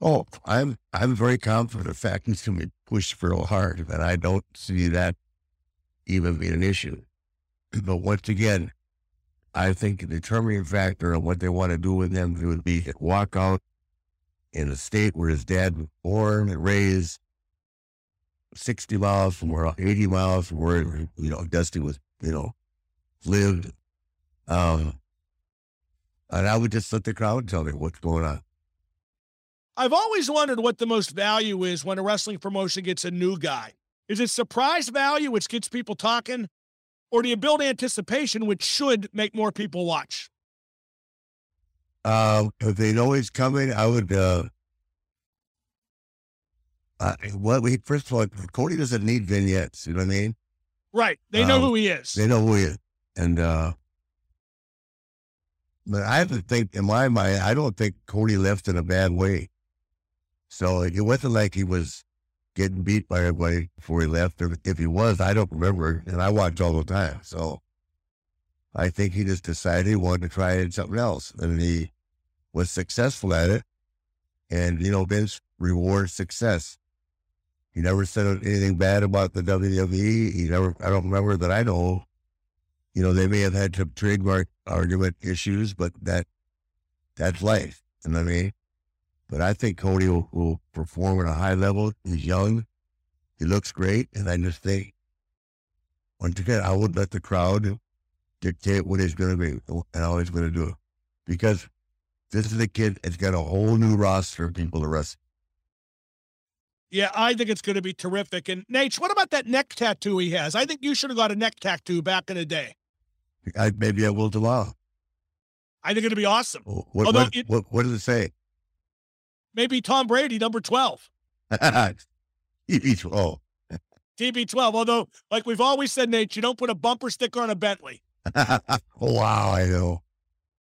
Oh, I'm I'm very confident the fact he's going to be pushed real hard, and I don't see that even being an issue. But once again, I think the determining factor of what they want to do with him would be walk out in a state where his dad was born and raised, sixty miles from where, eighty miles from where you know Dusty was, you know, lived. Um, and I would just let the crowd tell me what's going on. I've always wondered what the most value is when a wrestling promotion gets a new guy. Is it surprise value, which gets people talking, or do you build anticipation, which should make more people watch? Um, if they know he's coming, I would. Uh, uh, well, we first of all, Cody doesn't need vignettes. You know what I mean? Right. They know Um, who he is. They know who he is, and uh, but I have to think in my mind, I don't think Cody left in a bad way. So it wasn't like he was getting beat by everybody before he left. Or if he was, I don't remember, and I watch all the time. So I think he just decided he wanted to try something else, and he was successful at it. And you know, Vince rewards success. He never said anything bad about the WWE. He never, I don't remember that I know. You know, they may have had some trademark argument issues, but that that's life. You know what I mean? But I think Cody will, will perform at a high level. He's young. He looks great. And I just think, once again, I would let the crowd dictate what he's going to be and how he's going to do it. Because this is a kid that's got a whole new roster of people to wrestle. Yeah, I think it's going to be terrific. And Naitch, what about that neck tattoo he has? I think you should have got a neck tattoo back in the day. I, maybe I will tomorrow. I think it'd be awesome. What, Although what, it- what, what does it say? Maybe Tom Brady, number 12, Each, oh, TB12. Although, like we've always said, Naitch, you don't put a bumper sticker on a Bentley. wow, I know.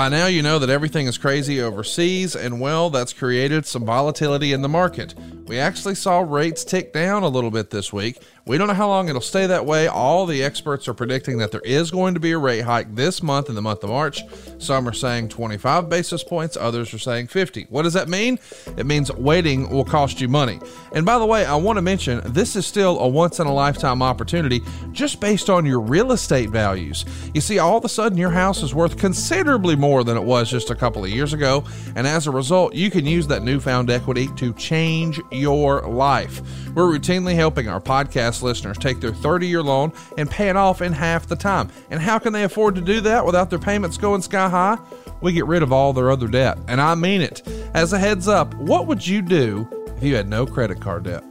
By now, you know that everything is crazy overseas, and well, that's created some volatility in the market. We actually saw rates tick down a little bit this week. We don't know how long it'll stay that way. All the experts are predicting that there is going to be a rate hike this month in the month of March. Some are saying 25 basis points, others are saying 50. What does that mean? It means waiting will cost you money. And by the way, I want to mention this is still a once in a lifetime opportunity just based on your real estate values. You see, all of a sudden your house is worth considerably more than it was just a couple of years ago. And as a result, you can use that newfound equity to change your life. We're routinely helping our podcast listeners take their 30 year loan and pay it off in half the time. And how can they afford to do that without their payments going sky high? We get rid of all their other debt. And I mean it. As a heads up, what would you do if you had no credit card debt?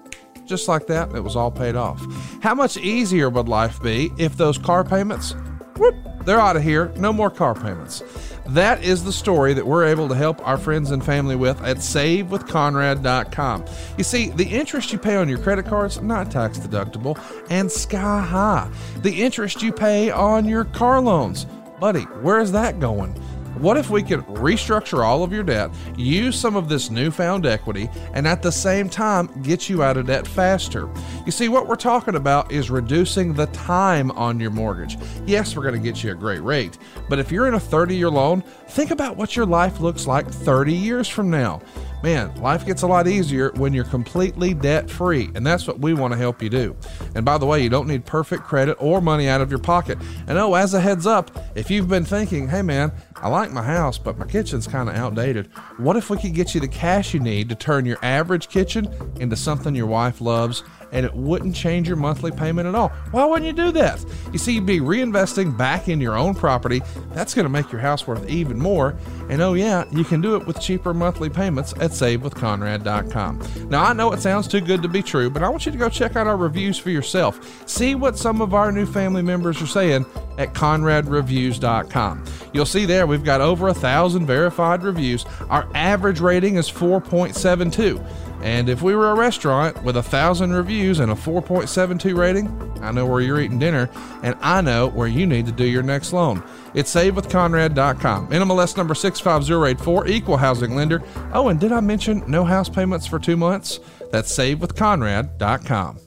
Just like that, it was all paid off. How much easier would life be if those car payments, whoop, they're out of here, no more car payments. That is the story that we're able to help our friends and family with at savewithconrad.com. You see, the interest you pay on your credit cards not tax deductible and sky high. The interest you pay on your car loans, buddy, where is that going? What if we could restructure all of your debt, use some of this newfound equity, and at the same time get you out of debt faster? You see, what we're talking about is reducing the time on your mortgage. Yes, we're going to get you a great rate, but if you're in a 30 year loan, think about what your life looks like 30 years from now. Man, life gets a lot easier when you're completely debt free, and that's what we want to help you do. And by the way, you don't need perfect credit or money out of your pocket. And oh, as a heads up, if you've been thinking, hey man, I like my house, but my kitchen's kind of outdated, what if we could get you the cash you need to turn your average kitchen into something your wife loves? And it wouldn't change your monthly payment at all. Why wouldn't you do that? You see, you'd be reinvesting back in your own property. That's going to make your house worth even more. And oh, yeah, you can do it with cheaper monthly payments at savewithconrad.com. Now, I know it sounds too good to be true, but I want you to go check out our reviews for yourself. See what some of our new family members are saying at conradreviews.com. You'll see there we've got over a thousand verified reviews. Our average rating is 4.72. And if we were a restaurant with a thousand reviews and a 4.72 rating, I know where you're eating dinner, and I know where you need to do your next loan. It's savewithconrad.com. NMLS number 65084, equal housing lender. Oh, and did I mention no house payments for two months? That's savewithconrad.com.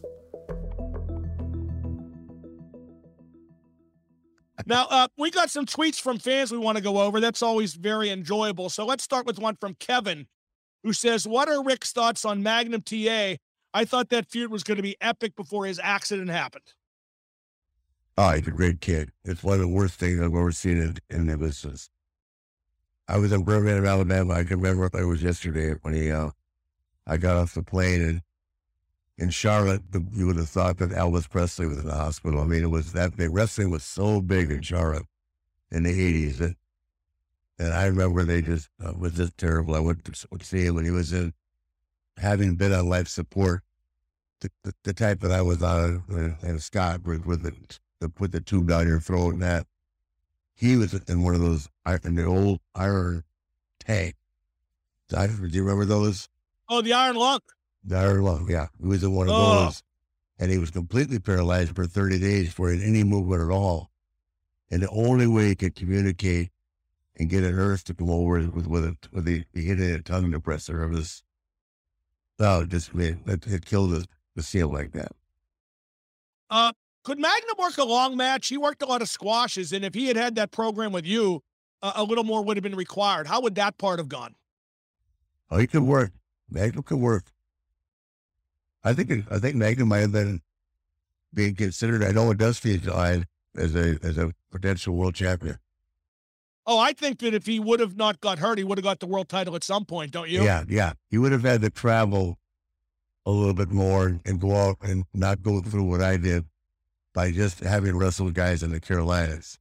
Now, uh, we got some tweets from fans we want to go over. That's always very enjoyable. So let's start with one from Kevin who says, What are Ric's thoughts on Magnum TA? I thought that feud was going to be epic before his accident happened. Oh, he's a great kid. It's one of the worst things I've ever seen in, in the business. I was in Birmingham, Alabama. I can remember it was yesterday when he, uh, I got off the plane and in Charlotte, you would have thought that Elvis Presley was in the hospital. I mean, it was that big. Wrestling was so big in Charlotte in the 80s that and I remember they just uh, was just terrible. I went to see him when he was in, having been on life support, the, the, the type that I was on, uh, and Scott with, with the, the put the tube down your throat and that. He was in one of those in the old iron tank. Do you remember those? Oh, the iron lung. The iron lung, yeah. He was in one of oh. those, and he was completely paralyzed for thirty days for any movement at all. And the only way he could communicate and get a nurse to come over with with a with the, the hitting a tongue depressor. It was oh, just it, it killed the, the seal like that. Uh, could Magnum work a long match? He worked a lot of squashes, and if he had had that program with you, uh, a little more would have been required. How would that part have gone? Oh, he could work. Magnum could work. I think I think Magnum might have been being considered. I know it does feel as a as a potential world champion. Oh, I think that if he would have not got hurt, he would have got the world title at some point, don't you? Yeah, yeah. He would have had to travel a little bit more and go out and not go through what I did by just having wrestled guys in the Carolinas,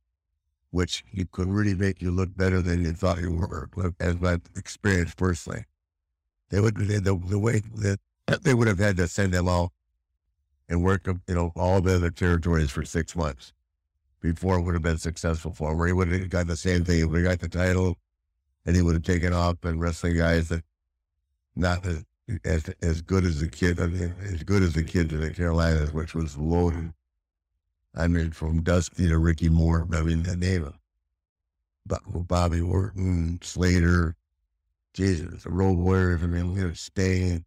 which could really make you look better than you thought you were, as my experience personally. They would the, the way that they would have had to send them out and work, you know, all the other territories for six months before would have been successful for him. Where he would have got the same thing. He would have got the title, and he would have taken off and wrestling guys that not as as, as good as the kid, I mean, as good as the kid in the Carolinas, which was loaded. I mean, from Dusty to Ricky Moore. I mean, the name of Bobby Orton, Slater, Jesus, the Road Warriors. I mean, we were staying.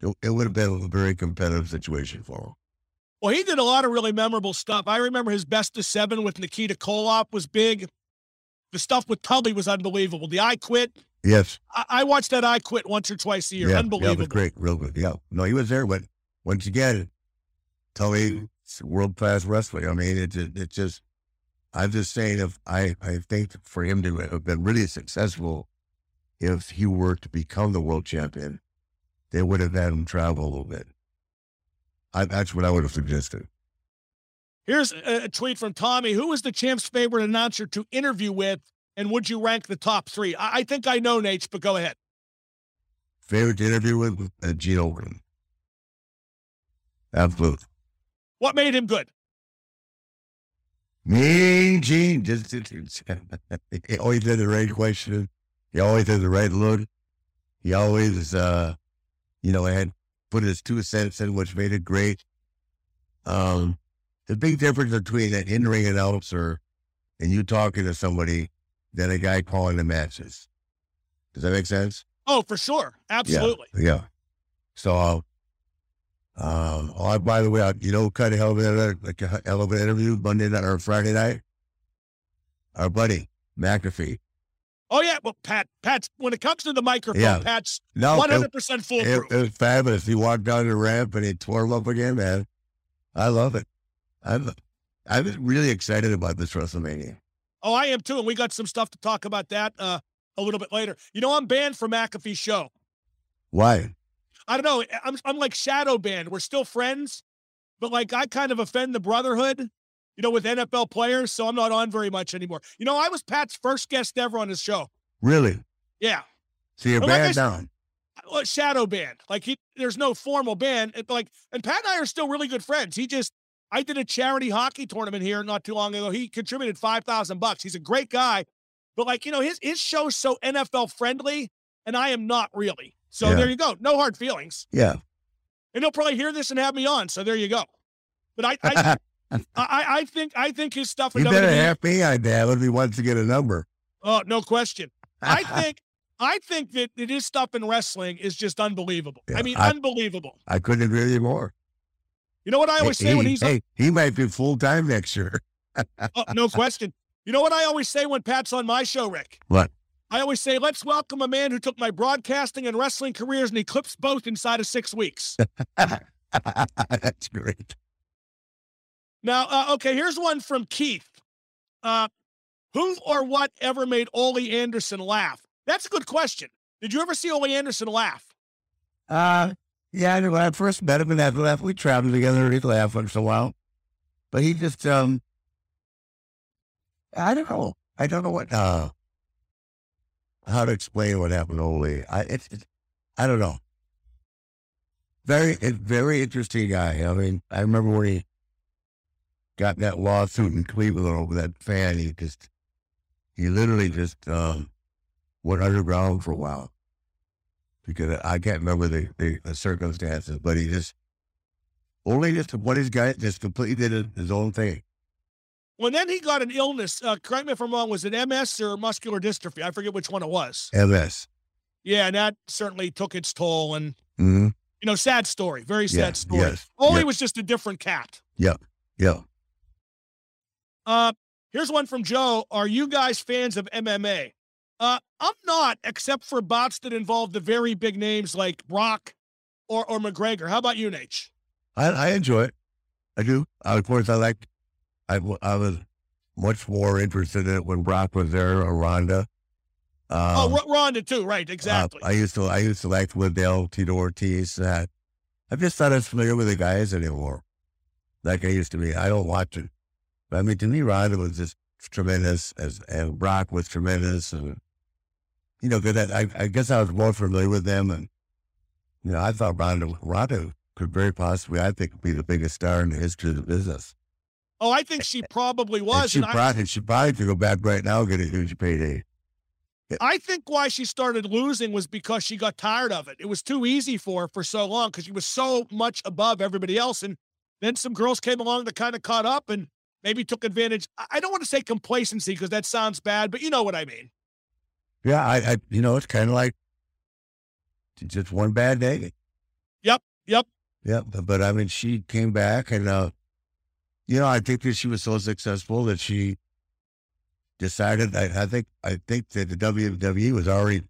it, it would have been a very competitive situation for him. Well, he did a lot of really memorable stuff. I remember his best of seven with Nikita Koloff was big. The stuff with Tully was unbelievable. The I Quit. Yes. I, I watched that I Quit once or twice a year. Yeah, unbelievable. Yeah, it was great. Real good. Yeah. No, he was there, but once again, Tully, mm-hmm. world class wrestling. I mean, it, it, it just, I'm just saying, if I, I think for him to have been really successful, if he were to become the world champion, they would have had him travel a little bit. I, that's what I would have suggested. Here's a, tweet from Tommy. Who is the champ's favorite announcer to interview with, and would you rank the top three? I, I think I know, Naitch, but go ahead. Favorite to interview with uh, Gene Okerlund. Absolutely. What made him good? Mean Gene. Just, just, he always did the right question. He always had the right look. He always, uh, you know, had put his two cents in, which made it great. Um, the big difference between an in-ring announcer and you talking to somebody than a guy calling the matches. Does that make sense? Oh, for sure, absolutely. Yeah. yeah. So, um, oh, by the way, I, you know, kind of hell of an, like a hell of an interview Monday night or Friday night. Our buddy McAfee. Oh yeah, well, Pat, Pat's when it comes to the microphone, Yeah. Pat's one it- hundred percent It, foolproof. it was fabulous. He walked down the ramp and he tore him up again, man. I love it. I'm, I'm really excited about this WrestleMania. oh, I am too, and we got some stuff to talk about that uh, a little bit later. You know, I'm banned from McAfee's show. Why? I don't know. I'm I'm like shadow banned. We're still friends, but like I kind of offend the brotherhood, you know, with NFL players, so I'm not on very much anymore. You know, I was Pat's first guest ever on his show. Really? Yeah. So you're like banned s- down. Well, shadow band. Like he, there's no formal ban. Like, and Pat and I are still really good friends. He just, I did a charity hockey tournament here not too long ago. He contributed five thousand bucks. He's a great guy, but like you know, his his show's so NFL friendly, and I am not really. So Yeah. there you go. No hard feelings. Yeah. And he'll probably hear this and have me on. So there you go. But I, I, I, I think, I think his stuff. in you better have me on that if he wants to get a number. Oh, no question. I think I think that, that his stuff in wrestling is just unbelievable. Yeah, I mean, I- unbelievable. I couldn't agree with you more. You know what I always hey, say when he's hey, he might be full time next year. oh, no question. You know what I always say when Pat's on my show, Ric? What? I always say, let's welcome a man who took my broadcasting and wrestling careers and eclipsed both inside of six weeks. That's great. Now, uh, okay, here's one from Keith. Uh, who or what ever made Ole Anderson laugh? That's a good question. Did you ever see Ole Anderson laugh? Uh, yeah, when I first met him and that laugh, we traveled together. and He'd laugh once in a while. But he just, um, I don't know. I don't know what, uh, how to explain what happened to Ole. I, it's, it's, I don't know. Very, very interesting guy. I mean, I remember when he got that lawsuit in Cleveland over that fan. He just, he literally just, um, went underground for a while because I can't remember the, the, the circumstances, but he just only just what his guy just completely did his- own thing. Well, then he got an illness. Uh, correct me if I'm wrong. Was it MS or muscular dystrophy? I forget which one it was. MS. Yeah, and that certainly took its toll. And Mm-hmm. you know, sad story, very sad Yeah, story. yes, Ole yeah. was just a different cat. Yeah. Yeah. Uh, here's one from Joe. Are you guys fans of MMA? Uh, I'm not, except for bouts that involve the very big names like Brock or or McGregor. How about you, Naitch? I, I enjoy it. I do. Uh, of course, I like. I, I was much more interested in it when Brock was there or Ronda. oh, Um, R- Ronda too, right? Exactly. Uh, I used to I used to like Liddell, Tito Ortiz. Uh, I'm just not as familiar with the guys anymore, like I used to be. I don't watch it. I mean, to me, Ronda was just tremendous, as and Brock was tremendous, and you know, good. I, I guess I was more familiar with them, and you know, I thought Ronda Ronda could very possibly, I think, be the biggest star in the history of the business. oh, I think she probably and was. she and I- probably she probably could go back right now and get a huge payday. I think why she started losing was because she got tired of it. It was too easy for her for so long because she was so much above everybody else. And then some girls came along that kind of caught up and maybe took advantage. I- don't want to say complacency because that sounds bad, but you know what I mean. Yeah, I, I you know, it's kind of like just one bad day. Yep. Yep. Yep. But, but I mean, she came back and, uh, you know, I think that she was so successful that she decided. I, I think I think that the WWE was already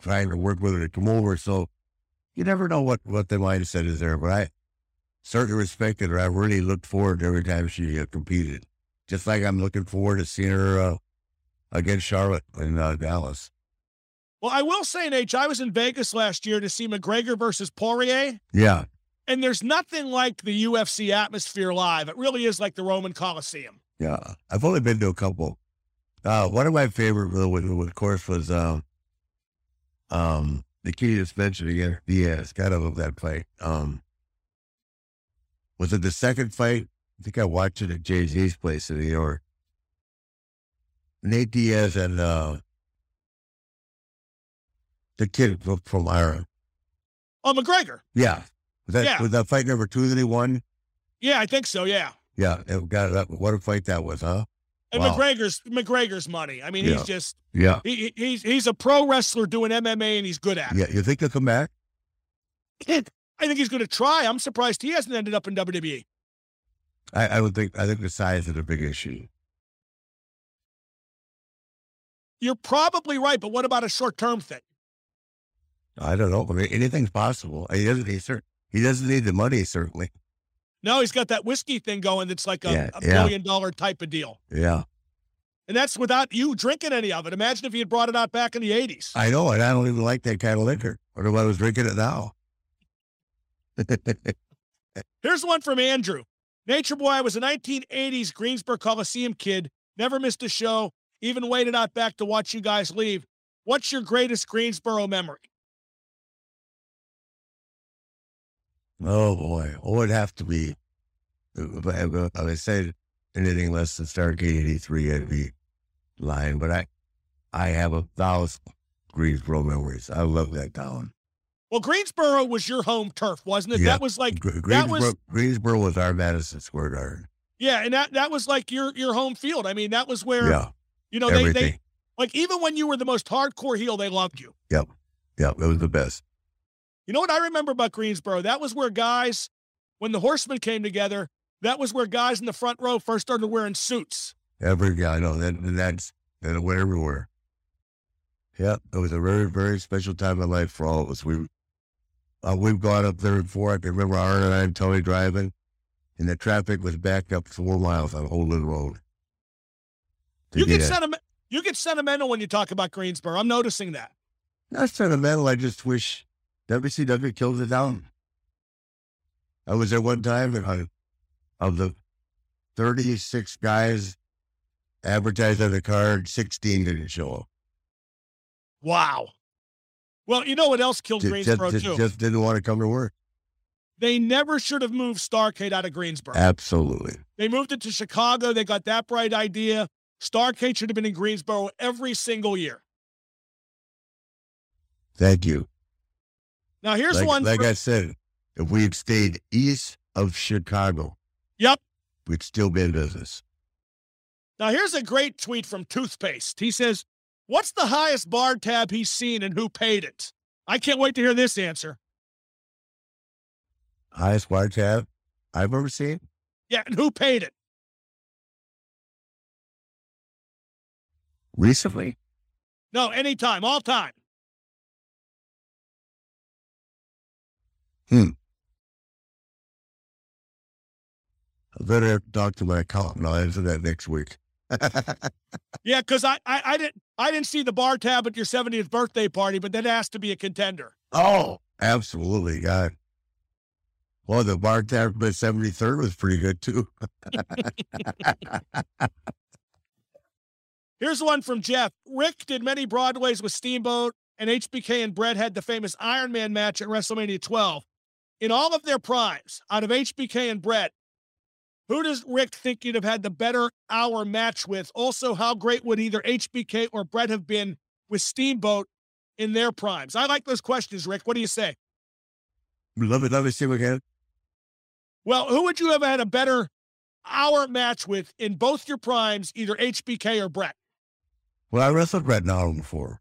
trying to work with her to come over. So you never know what what they might have said is there. But I certainly respected her. I really looked forward to every time she uh, competed. Just like I'm looking forward to seeing her uh, against Charlotte in uh, Dallas. Well, I will say, H, I was in Vegas last year to see McGregor versus Poirier. Yeah. And there's nothing like the UFC atmosphere live. It really is like the Roman Coliseum. Yeah. I've only been to a couple. Uh, one of my favorite, of course, was um, um, the key just mentioned again, Diaz. Gotta love that fight. Um, was it the second fight? I think I watched it at Jay Z's place in New York. Nate Diaz and uh, the kid from, from Ireland. Oh, McGregor. Yeah. Was that, Yeah. was that fight number two that he won? Yeah, I think so. Yeah. Yeah. It got that, what a fight that was, huh? And Wow. McGregor's McGregor's money. I mean, Yeah. he's just Yeah. he, he- he's he's a pro wrestler doing MMA and he's good at it. Yeah. You think he'll come back? I think he's going to try. I'm surprised he hasn't ended up in. WWE. I, I would think, I think the size is a big issue. You're probably right, but what about a short term thing? I don't know. I mean, anything's possible. He doesn't, he, cer- he doesn't need the money, certainly. No, he's got that whiskey thing going that's like a, Yeah, a yeah. billion dollar type of deal. Yeah. And that's without you drinking any of it. Imagine if he had brought it out back in the 80s. I know, and I don't even like that kind of liquor. What if I was drinking it now? Here's one from Andrew. Nature Boy, I was a 1980s Greensboro Coliseum kid, never missed a show, even waited out back to watch you guys leave. What's your greatest Greensboro memory? oh boy, what would have to be? If I, if I said anything less than Starcade '83, I'd be lying. But I, I have a thousand Greensboro memories. I love that town. Well, Greensboro was your home turf, wasn't it? Yeah. That was like Gre- that was Greensboro was our Madison Square Garden. yeah, and that that was like your your home field. I mean, that was where Yeah, you know everything. they like even when you were the most hardcore heel, they loved you. Yep, yep, it was the best. You know what I remember about Greensboro? That was where guys, when the Horsemen came together, that was where guys in the front row first started wearing suits. Every guy, I know that and that's and it went everywhere. Yeah, it was a very very special time in life for all of us. We uh, we've gone up there before. I can remember Arn and I and Tony driving, and the traffic was backed up four miles on Holden Road. You get sentiment. You get sentimental when you talk about Greensboro. I'm noticing that. Not sentimental. I just wish WCW killed it down. I was there one time, and I, of the 36 guys advertised on the card, 16 didn't show up. Wow. Well, you know what else killed Just, Greensboro just, too? just didn't want to come to work. they never should have moved Starcade out of Greensboro. Absolutely. They moved it to Chicago. They got that bright idea. Starcade should have been in Greensboro every single year. Thank you. Now here's like one. like for- I said, if we had stayed east of Chicago, yep. we'd still be in business. Now here's a great tweet from Toothpaste. He says, "What's the highest bar tab he's seen and who paid it?" I can't wait to hear this answer. Highest wire tab I've ever seen. Yeah, and who paid it? Recently, No, anytime, all time. Hmm. I better talk to my accountant. I'll answer that next week. Yeah, because I, I I didn't I didn't see the bar tab at your 70th birthday party, but that has to be a contender. Oh, absolutely, God. Well, the bar tab by 73rd was pretty good too. Here's one from Jeff. Ric did many Broadways with Steamboat, and HBK and Bret had the famous Iron Man match at WrestleMania 12. In all of their primes, out of HBK and Bret, who does Ric think you'd have had the better hour match with? Also, how great would either HBK or Bret have been with Steamboat in their primes? I like those questions, Ric. What do you say? Love it. Let me see again. Well, who would you have had a better hour match with in both your primes, either HBK or Bret? Well, I wrestled Bret Nowell before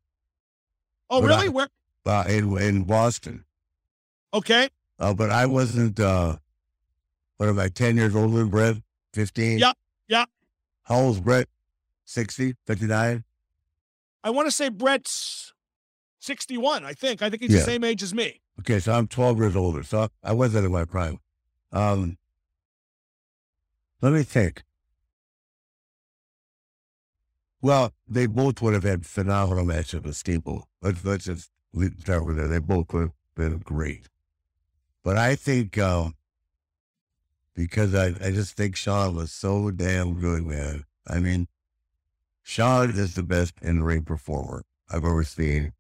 Oh, But really? I- Where? uh, in, in Boston. Okay. Uh, but I wasn't. Uh, what am I? Ten years older than Bret? Fifteen? Yep. Yep. How old is Bret? 60, 59? I want to say Bret's 61, I think. I think he's Yeah. the same age as me. Okay, so I'm 12 years older. So I wasn't in my prime. Um, let me think. Well, they both would have had phenomenal matches with Steamboat. Let's, let's just start with that. They both would have been great. But I think, um, because I, I just think Shawn was so damn good, man. I mean, Shawn is the best in ring performer I've ever seen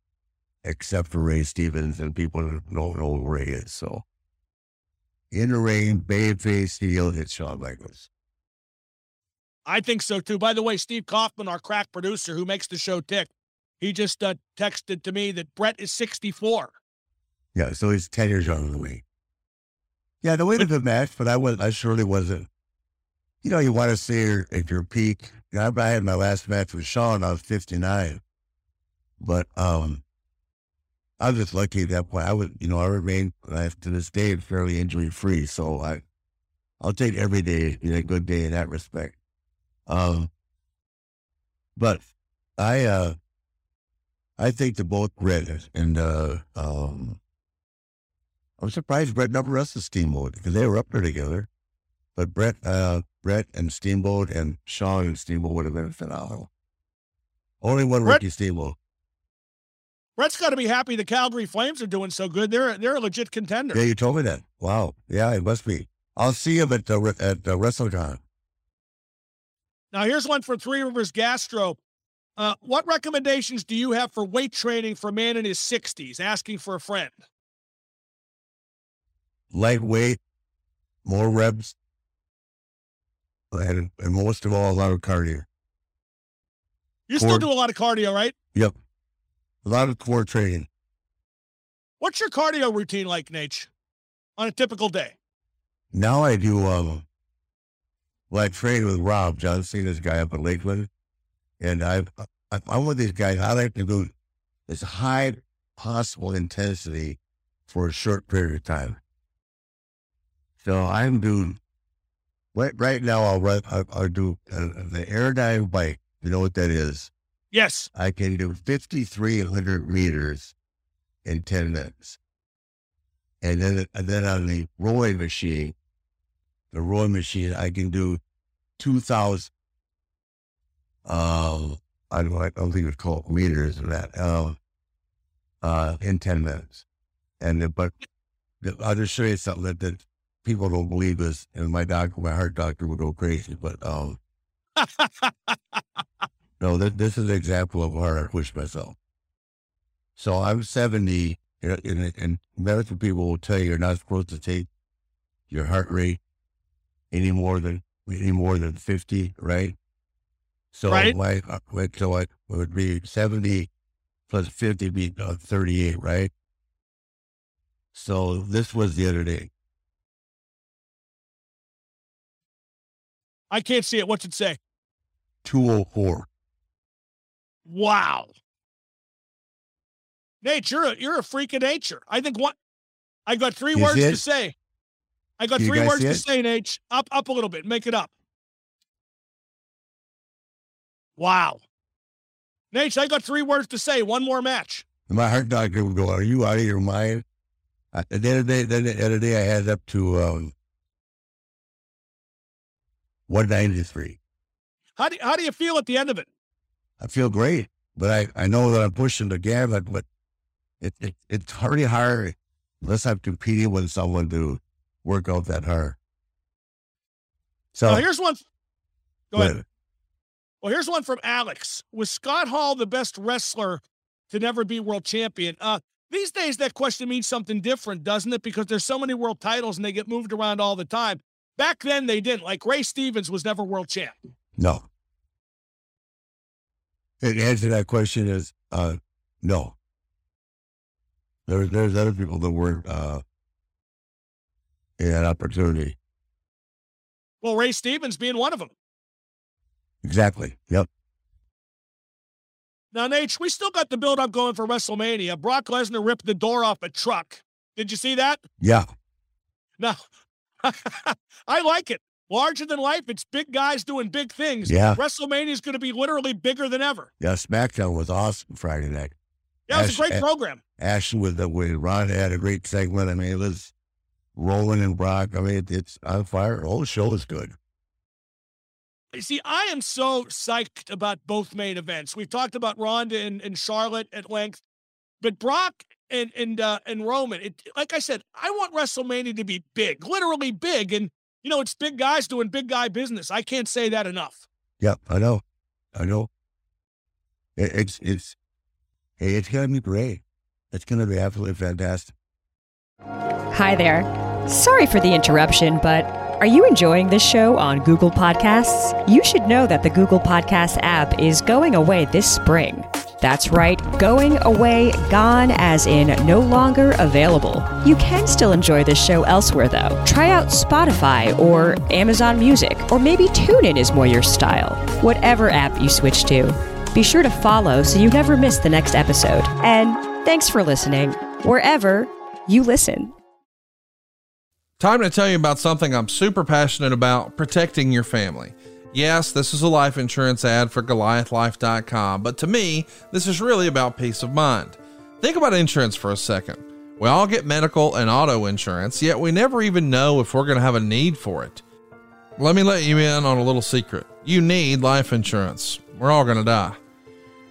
except for Ray Stevens and people that don't know who Ray is. So in the ring, babyface heel, it's Shawn Michaels. I think so too. By the way, Steve Kaufman, our crack producer who makes the show tick, he just uh, texted to me that Bret is 64. Yeah, so he's ten years younger than me. Yeah, the way to the match, but I was I surely wasn't. You know, you want to see her at your peak. You know, I had my last match with Shawn. I was fifty nine, but um, I was just lucky at that point. I was, you know, I remain to this day fairly injury free. So I, I'll take every day being a good day in that respect. Um, but I, uh, I think the both Bret and uh, um, I'm surprised Bret never wrestled Steamboat because they were up there together. But Bret, uh, Bret and Steamboat and Shawn and Steamboat would have been phenomenal. Only one Bret- Ricky Steamboat. Bret's got to be happy the Calgary Flames are doing so good. They're they're a legit contender. Yeah, you told me that. Wow. Yeah, it must be. I'll see him at uh, Re- at uh, WrestleCon. Now here's one for Three Rivers Gastro. Uh, what recommendations do you have for weight training for a man in his 60s? Asking for a friend. Lightweight, more reps, and, and most of all, a lot of cardio. You still Core- do a lot of cardio, right? Yep. A lot of core training. What's your cardio routine like, Naitch, on a typical day? Now I do, um, well, I train with Rob John Cena's guy up in Lakeland. And I've, I, I'm with these guys. I like to do as high possible intensity for a short period of time. So I'm doing, right, right now I'll run, I'll, I'll do uh, the dive bike. You know what that is? Yes. I can do 5,300 meters in 10 minutes. And then, and then on the rowing machine, the rowing machine, I can do 2,000, um, I don't, I don't think it's called meters or that, um, uh, in 10 minutes. And, then- but the- I'll just show you something that, that people don't believe is, and my doctor, my heart doctor would go crazy, but, um, no, this, this is an example of where I push myself. So I'm 70, you know, and, and medical people will tell you you're not supposed to take your heart rate any more than any more than 50, right? So Right. my uh, wait, so I would be 70 plus 50 be uh, 38, right? So this was the other day. I can't see it. What's it say? 204. Wow. Naitch, you're a, you're a freak of nature. I think what I got three You words see to it? say. I got three words to say, Naitch. Up up a little bit. Make it up. Wow. Naitch, I got three words to say. One more match. My heart doctor would go, "Are you out of your mind?" At the end of the day, the other day, I had up to um, one ninety three. How do how do you feel at the end of it? I feel great, but I, I know that I'm pushing the gamut. But it, it it's pretty hard unless I'm competing with someone to work out that hard. So Now, here's one. Go ahead. Well, here's one from Alex. Was Scott Hall the best wrestler to never be world champion? Uh, these days, that question means something different, doesn't it? Because there's so many world titles and they get moved around all the time. Back then, they didn't. Like Ray Stevens was never world champ. No. The answer to that question is uh, no. There's there's other people that weren't uh, in that opportunity. Well, Ray Stevens being one of them. Exactly. Yep. Now, Naitch, we still got the build up going for WrestleMania. Brock Lesnar ripped the door off a truck. Did you see that? Yeah. No, I like it. Larger than life. It's big guys doing big things. Yeah. WrestleMania is going to be literally bigger than ever. Yeah, SmackDown was awesome Friday night. Yeah, it was a great program. Ashton with the with Ron had a great segment. I mean, it was Roland and Brock. I mean, it, it's on fire. The whole show is good. You See, I am so psyched about both main events. We've talked about Ronda and, and Charlotte at length, but Brock and and uh, and Roman. It, like I said, I want WrestleMania to be big, literally big, and you know, it's big guys doing big guy business. I can't say that enough. Yep, I know, I know. It, it's it's it's gonna be great. It's gonna be absolutely fantastic. Hi there. Sorry for the interruption, but are you enjoying this show on Google Podcasts? You should know that the Google Podcasts app is going away this spring. That's right, going away, gone as in no longer available. You can still enjoy this show elsewhere though. Try out Spotify or Amazon Music, or maybe TuneIn is more your style. Whatever app you switch to, be sure to follow so you never miss the next episode. And thanks for listening, wherever you listen. Time to tell you about something I'm super passionate about protecting your family. Yes, this is a life insurance ad for GoliathLife.com, but to me, this is really about peace of mind. Think about insurance for a second. We all get medical and auto insurance, yet we never even know if we're going to have a need for it. Let me let you in on a little secret. You need life insurance. We're all going to die.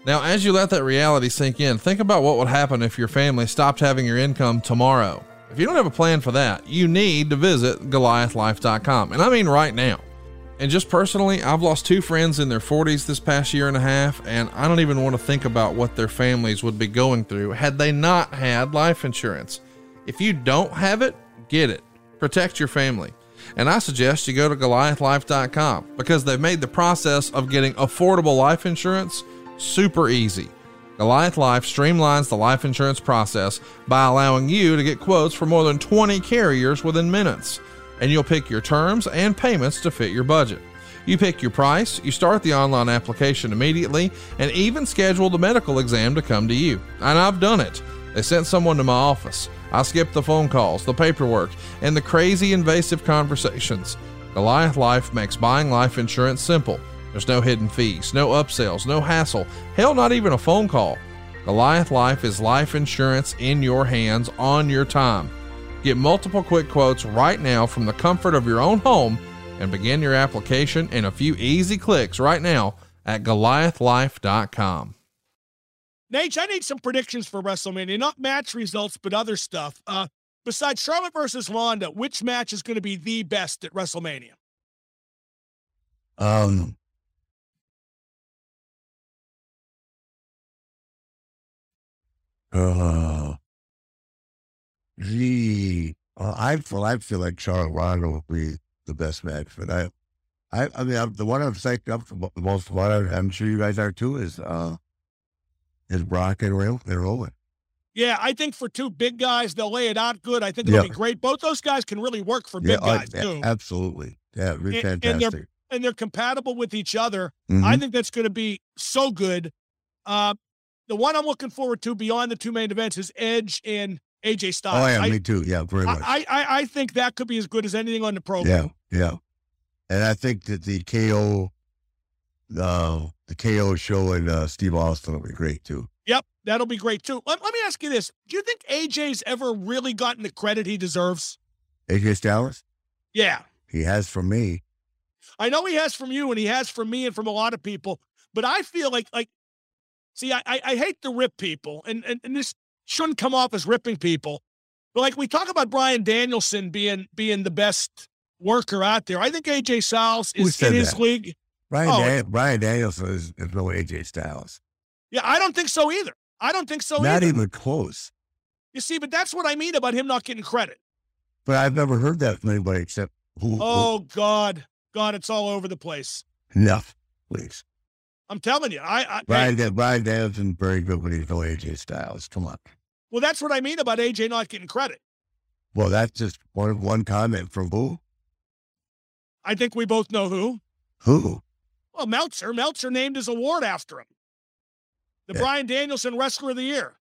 Now, as you let that reality sink in, think about what would happen if your family stopped having your income tomorrow. If you don't have a plan for that, you need to visit GoliathLife.com. And I mean right now. And just personally, I've lost two friends in their 40s this past year and a half, and I don't even want to think about what their families would be going through had they not had life insurance. If you don't have it, get it. Protect your family. And I suggest you go to GoliathLife.com because they've made the process of getting affordable life insurance super easy. Goliath Life streamlines the life insurance process by allowing you to get quotes for more than 20 carriers within minutes. And you'll pick your terms and payments to fit your budget. You pick your price, you start the online application immediately, and even schedule the medical exam to come to you. And I've done it. They sent someone to my office. I skipped the phone calls, the paperwork, and the crazy invasive conversations. Goliath Life makes buying life insurance simple. There's no hidden fees, no upsells, no hassle, hell, not even a phone call. Goliath Life is life insurance in your hands on your time. Get multiple quick quotes right now from the comfort of your own home and begin your application in a few easy clicks right now at goliathlife.com. Naitch, I need some predictions for WrestleMania, not match results, but other stuff. Uh, besides Charlotte versus Ronda, which match is going to be the best at WrestleMania? Um, uh, the uh, I feel I feel like Charlotte Ronda will be the best match, but I, I, I mean, I'm, the one I'm psyched up for the most. One I'm, sure you guys are too is uh, is Brock and Ro- and Roman. Yeah, I think for two big guys, they'll lay it out good. I think it'll Yeah. be great. Both those guys can really work for big uh, guys a- too, absolutely. Yeah, it'd be And- and they're- fantastic. and they're compatible with each other. Mhm. I think that's going to be so good. Uh, the one I'm looking forward to beyond the two main events is Edge and AJ Styles. oh yeah, I, me too. Yeah, very much. I, I I think that could be as good as anything on the program. Yeah, yeah. And I think that the KO, uh, the KO show and uh, Steve Austin will be great too. Yep, that'll be great too. Let, let me ask you this: Do you think AJ's ever really gotten the credit he deserves? AJ Styles, Yeah, he has from me. I know he has from you, and he has from me, and from a lot of people. But I feel like, like, see, I I, I hate to rip people, and, and and this shouldn't come off as ripping people. But like we talk about Bryan Danielson being being the best worker out there, I think AJ Styles is in his league. Brian, Oh. Dan- Bryan Danielson is, is no AJ Styles. Yeah, I don't think so either. I don't think so Not either. even close. You see, but that's what I mean about him not getting credit. But I've never heard that from anybody except who. who- Oh God, God, it's all over the place. enough, please. I'm telling you, I, I Brian, Bryan Danielson very good when he's no AJ Styles. Come on. Well, that's what I mean about AJ not getting credit. Well, that's just one one comment from who? I think we both know who. Who? Well, Meltzer. Meltzer named his award after him. The Yeah. Bryan Danielson Wrestler of the Year.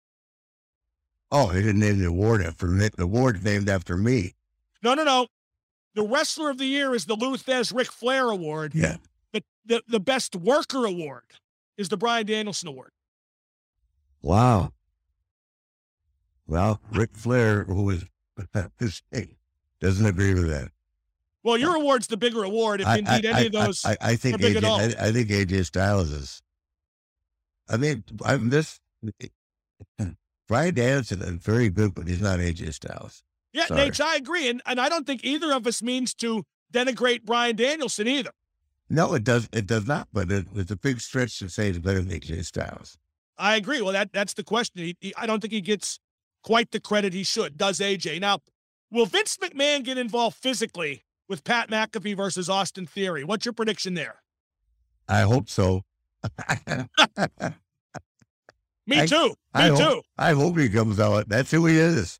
Oh, he didn't name the award after me. The award's named after me. No, no, no. The wrestler of the year is the Lou Thesz Ric Flair Award. Yeah. The, the the best worker award is the Bryan Danielson Award. Wow. Well, Ric Flair, who is doesn't agree with that. Well, your award's the bigger award, if I- indeed I, any of those I, I think are big at AJ. I, I think AJ Styles is. I mean, I'm this. Bryan Danielson is very good, but he's not AJ Styles. Yeah, Sorry. Naitch, I agree. And, and I don't think either of us means to denigrate Bryan Danielson either. No, it does. It does not. But it, it's a big stretch to say he's better than AJ Styles. I agree. Well, that that's the question. He, he- I don't think he gets quite the credit he should. Does AJ now? Will Vince McMahon get involved physically with Pat McAfee versus Austin Theory? What's your prediction there? I hope so. Me I- too. Me I too. hope, I hope he comes out. That's who he is.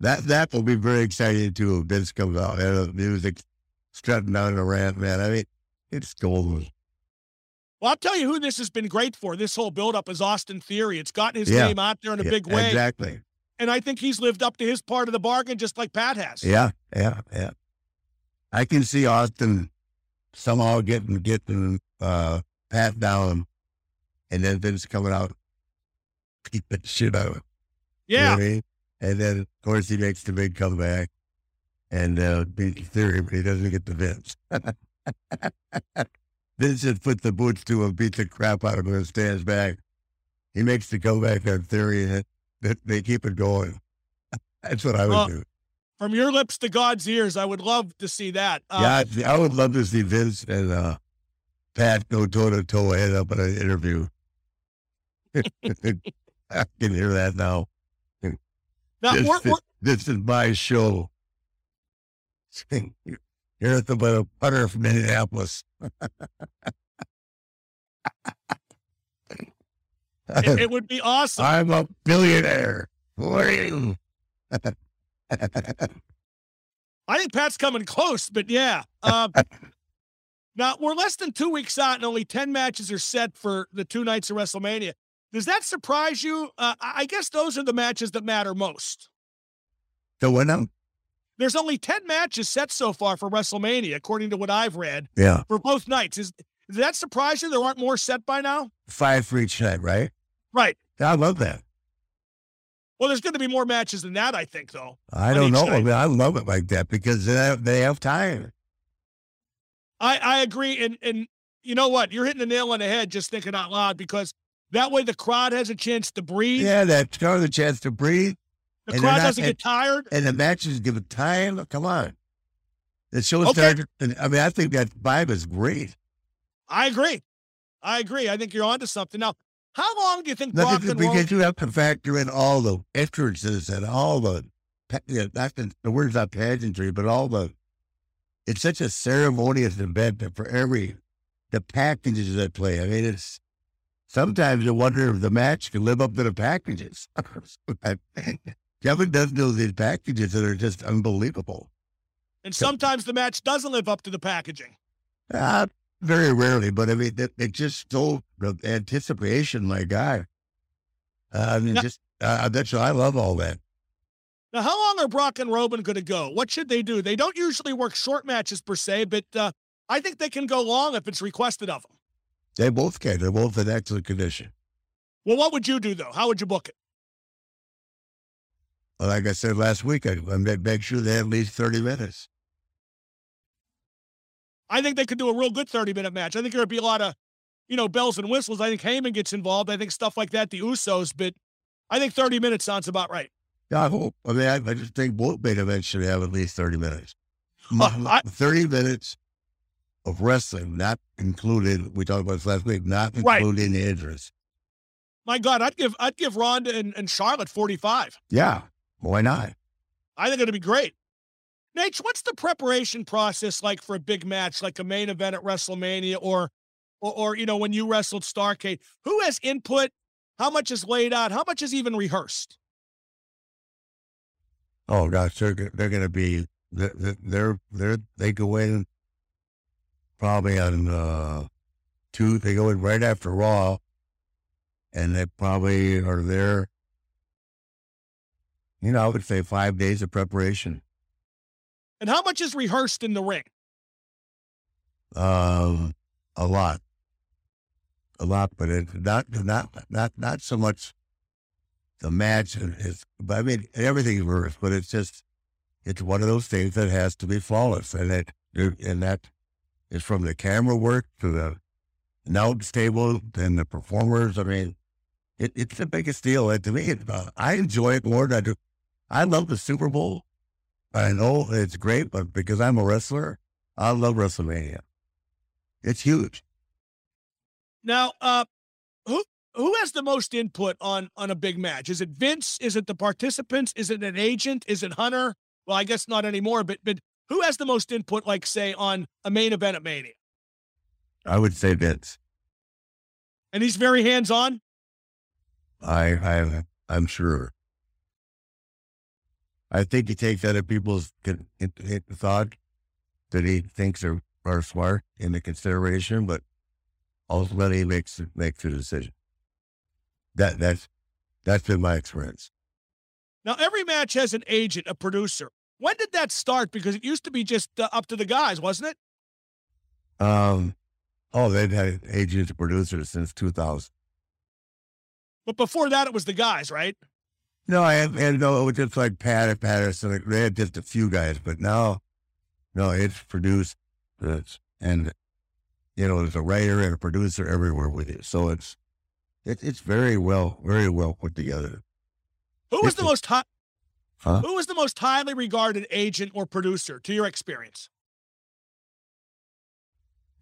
That that will be very exciting too. If Vince comes out and the music strutting down the ramp, man. I mean, it's golden. Well, I'll tell you who this has been great for. This whole buildup is Austin Theory. It's gotten his Yeah. name out there in a Yeah, big way, Exactly. and I think he's lived up to his part of the bargain, just like Pat has. Yeah, yeah, yeah. I can see Austin somehow getting getting uh pat down and then Vince coming out the shit out of him. You know Yeah. what I mean? And then of course he makes the big comeback and uh beats Theory, but he doesn't get the Vince. Vince just puts the boots to him, beats the crap out of him, and stands back. He makes the comeback on Theory, and they, they keep it going. That's what I would Well, do. From your lips to God's ears, I would love to see that. Uh, yeah, I, I would love to see Vince and uh, Pat go toe to toe head up in an interview. I can hear that now. Now, this, we're- we're- this is my show. You're at the but a putter from Minneapolis. it, it would be awesome. I'm a billionaire. What are you? I think Pat's coming close, but yeah. Um, now we're less than two weeks out, and only ten matches are set for the two nights of WrestleMania. Does that surprise you? Uh, I guess those are the matches that matter most. so what now? There's only ten matches set so far for WrestleMania, according to what I've read Yeah, for both nights. Is does that surprise you? There aren't more set by now. five for each night, right? Right. I love that. Well, there's going to be more matches than that, I think, though. I don't know. I mean, I love it like that because they have, they have time. I, I agree. And and you know what? You're hitting the nail on the head just thinking out loud because that way the crowd has a chance to breathe. Yeah, that got the chance to breathe, the and crowd not- doesn't get tired. and the matches give it time. Come on, the show Okay. started. and, I mean, I think that vibe is great. I agree. I agree. I think you're onto something. Now, how long do you think Look Brock at the, Roman? because you have to factor in all the entrances and all the, not the, the word's not pageantry, but all the. It's such a ceremonious event that for every the packages that play. I mean, it's sometimes you wonder if the match can live up to the packages. Kevin does know these packages that are just unbelievable. And sometimes the match doesn't live up to the packaging. Uh, very rarely, but I mean, it, it just so the anticipation, my God. Uh, I mean, Now- just uh, that's I love all that. Now, how long are Brock and Roman going to go? What should they do? They don't usually work short matches per se, but uh, I think they can go long if it's requested of them. They both can. They're both in excellent condition. Well, what would you do though? How would you book it? Well, Like I said last week, I, I make sure they have at least thirty minutes. I think they could do a real good 30 minute match. I think there would be a lot of, you know, bells and whistles. I think Heyman gets involved. I think stuff like that, the Usos, but I think 30 minutes sounds about right. Yeah, I hope. I mean, I, I just think both main events should have at least thirty minutes. Uh, I- thirty minutes of wrestling, not included. We talked about this last week, not Right. including the injuries. My God, I'd give I'd give Ronda and, and Charlotte 45. Yeah, why not? I think it'd be great. Naitch, what's the preparation process like for a big match, like a main event at WrestleMania or, or, or you know, when you wrestled Starcade? Who has input? How much is laid out? How much is even rehearsed? Oh gosh, they're they're going to be they're they're, they're they go in probably on uh two. They go in right after Raw, and they probably are there. You know, I would say five days of preparation. And how much is rehearsed in the ring? Um, a lot, a lot, but it's not not not not so much the match is. But I mean, everything's rehearsed, but it's just it's one of those things that has to be flawless, and it and that is from the camera work to the announce table and the performers. I mean, it, it's the biggest deal. And to me, it, uh, I enjoy it more than I do. I love the Super Bowl. I know it's great, but because I'm a wrestler, I love WrestleMania. It's huge. Now, uh, who who has the most input on on a big match? Is it Vince? Is it the participants? Is it an agent? Is it Hunter? Well, I guess not anymore. But but who has the most input? Like say on a main event at Mania. I would say Vince. And he's very hands on. I I I'm sure. I think he takes other people's thought that he thinks are, are smart into consideration, but ultimately he makes makes the decision. That that's that's been my experience. Now every match has an agent, a producer. When did that start? Because it used to be just uh, up to the guys, wasn't it? Um, oh, they've had agents and producers since 2000. But before that, it was the guys, right? No, I have, had no, it was just like Pat Patterson. They had just a few guys, but now, no, it's produced. It's, and, you know, there's a writer and a producer everywhere with it. So it's, it, it's very well, very well put together. Who was it's the a, most hot? Huh? Who was the most highly regarded agent or producer to your experience?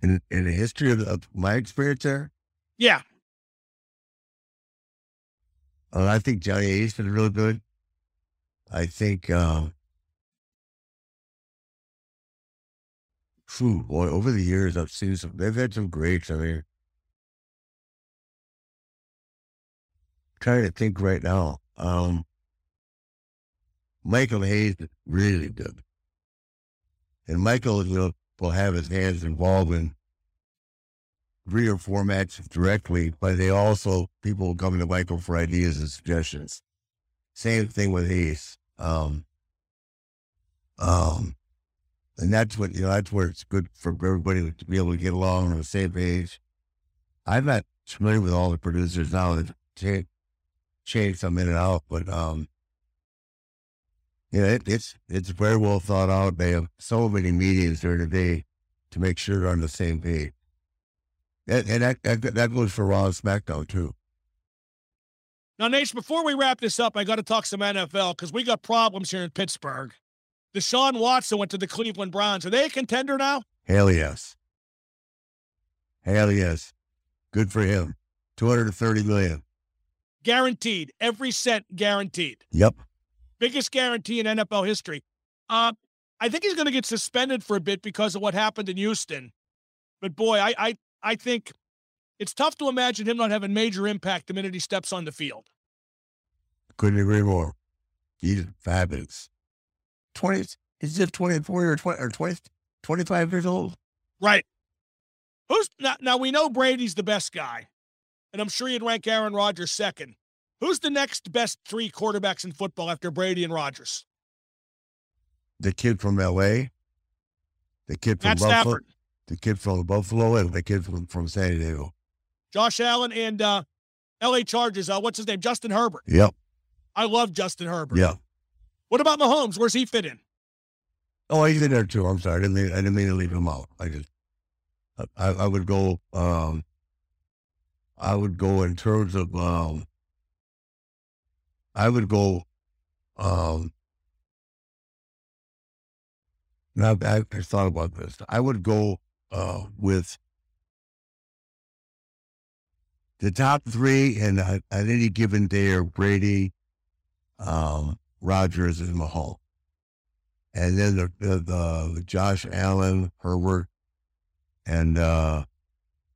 In in the history of, of my experience there? Yeah. Uh, I think Johnny Ace been really good. I think um Phew, boy, over the years I've seen some they've had some greats. I mean trying to think right now. Um Michael Hayes really good. And Michael will, will have his hands involved in four matches directly, but they also, people come to Michael for ideas and suggestions. Same thing with Hayes. Um, um, and that's what, you know, that's where it's good for everybody to be able to get along on the same page. I'm not familiar with all the producers now that change, change some in and out, but, um, yeah, it, it's it's very well thought out. They have so many meetings during the day to make sure they're on the same page. And, and that, that, that goes for Raw and SmackDown too. Now, Naitch, before we wrap this up, I got to talk some NFL because we got problems here in Pittsburgh. Deshaun Watson went to the Cleveland Browns. Are they a contender now? Hell yes. Hell yes. Good for him. 230 million. Guaranteed. Every cent guaranteed. Yep biggest guarantee in NFL history. Uh, I think he's going to get suspended for a bit because of what happened in Houston. But boy, I, I I think it's tough to imagine him not having major impact the minute he steps on the field. Couldn't agree more. He's fabulous. Twenty, he's just twenty four or twenty or 20, 25 years old. Right. Who's now? Now we know Brady's the best guy, and I'm sure you'd rank Aaron Rodgers second. Who's the next best three quarterbacks in football after Brady and Rodgers? The kid from L.A., the kid from Matt Buffalo, Stafford. The kid from Buffalo, and the kid from, from San Diego. Josh Allen and uh, L.A. Chargers. Uh, what's his name? Justin Herbert. Yep. I love Justin Herbert. Yeah. What about Mahomes? Where's he fit in? Oh, he's in there too. I'm sorry. I didn't mean, I didn't mean to leave him out. I just, I, I would go, um, I would go in terms of, um, I would go, um, now I, I thought about this. I would go uh, with the top three, and at any given day are Brady, um, Rodgers, and Mahomes. And then the, the, the Josh Allen, Herbert, and uh,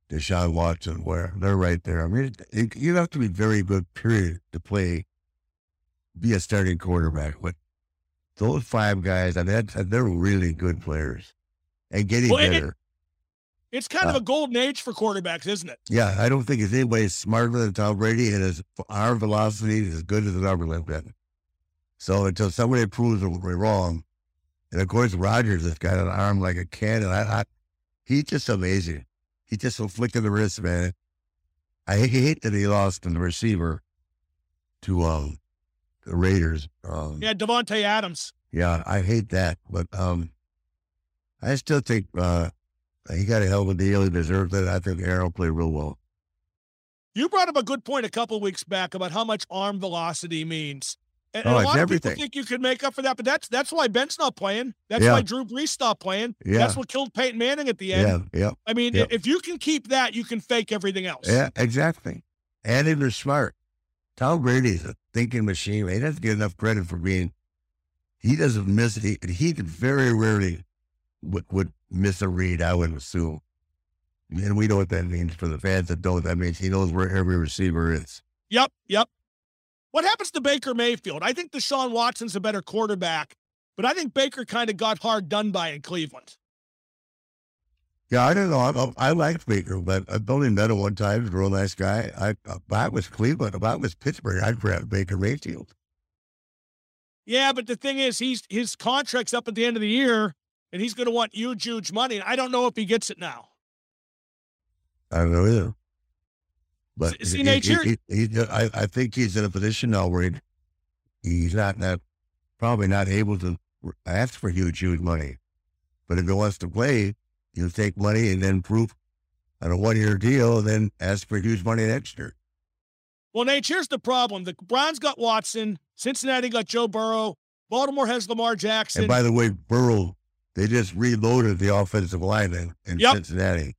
Deshaun Watson, where they're right there. I mean, it, you have to be very good, period, to play be a starting quarterback. But those five guys, I mean, they're really good players and getting well, better. It, it's kind uh, of a golden age for quarterbacks, isn't it? Yeah, I don't think there's anybody smarter than Tom Brady, and his arm velocity is as good as it's ever been. So until somebody proves we're wrong, And of course, Rodgers has got an arm like a cannon. I, I, he's just amazing. He just a flick of the wrist, man. I hate that he lost in the receiver to um, the Raiders. Um, yeah, Davante Adams. Yeah, I hate that, but um, I still think uh, he got a hell of a deal. He deserved it. I think Aaron played real well. You brought up a good point a couple weeks back about how much arm velocity means. And, oh, and a lot everything. of people think you could make up for that, but that's that's why Ben's not playing. That's yeah. why Drew Brees stopped playing. Yeah. That's what killed Peyton Manning at the end. Yeah, yeah. I mean, yeah. if you can keep that, you can fake everything else. Yeah, exactly. And if they're smart. Tom Brady's a thinking machine. He doesn't get enough credit for being. He doesn't miss. It. He he very rarely would, would miss a read. I would assume. And we know what that means for the fans that don't. That means he knows where every receiver is. Yep, yep. What happens to Baker Mayfield? I think Deshaun Watson's a better quarterback, but I think Baker kind of got hard done by in Cleveland. Yeah, I don't know. I, I liked Baker, but I've only met him one time. He's a real nice guy. I, if I was Cleveland, if I was Pittsburgh, I'd grab Baker Mayfield. Yeah, but the thing is, he's his contract's up at the end of the year, and he's going to want huge, huge money. I don't know if he gets it now. I don't know either. But See, he, Naitch, he, he, he, I, I think he's in a position now where he, he's not, not probably not able to ask for huge, huge money. But if he wants to play, he'll take money and then prove on a one year deal and then ask for huge money next year. Well, Naitch, here's the problem: the Browns got Watson, Cincinnati got Joe Burrow, Baltimore has Lamar Jackson. And by the way, Burrow, they just reloaded the offensive line in, in Yep. Cincinnati.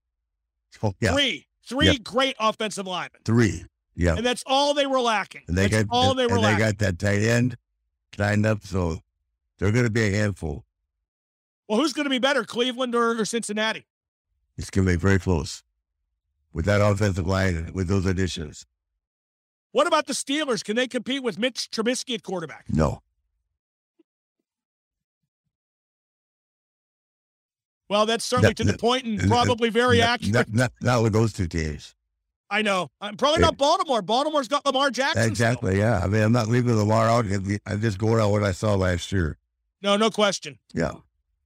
So, yeah, Three, three Yep. great offensive linemen, three. Yeah. and that's all they were lacking. And they that's got all they were and lacking. they got that tight end lined up, so they're going to be a handful. well, who's going to be better, Cleveland or, or Cincinnati? It's going to be very close with that offensive line with those additions. What about the Steelers? Can they compete with Mitch Trubisky at quarterback? No, Well, that's certainly That- to the point and probably very accurate. Not, not, with those two teams. I know. Uh, probably not Baltimore. Baltimore's got Lamar Jackson. still. Exactly. Yeah. I mean, I'm not leaving Lamar out. I'm just going on what I saw last year. No, no question. Yeah.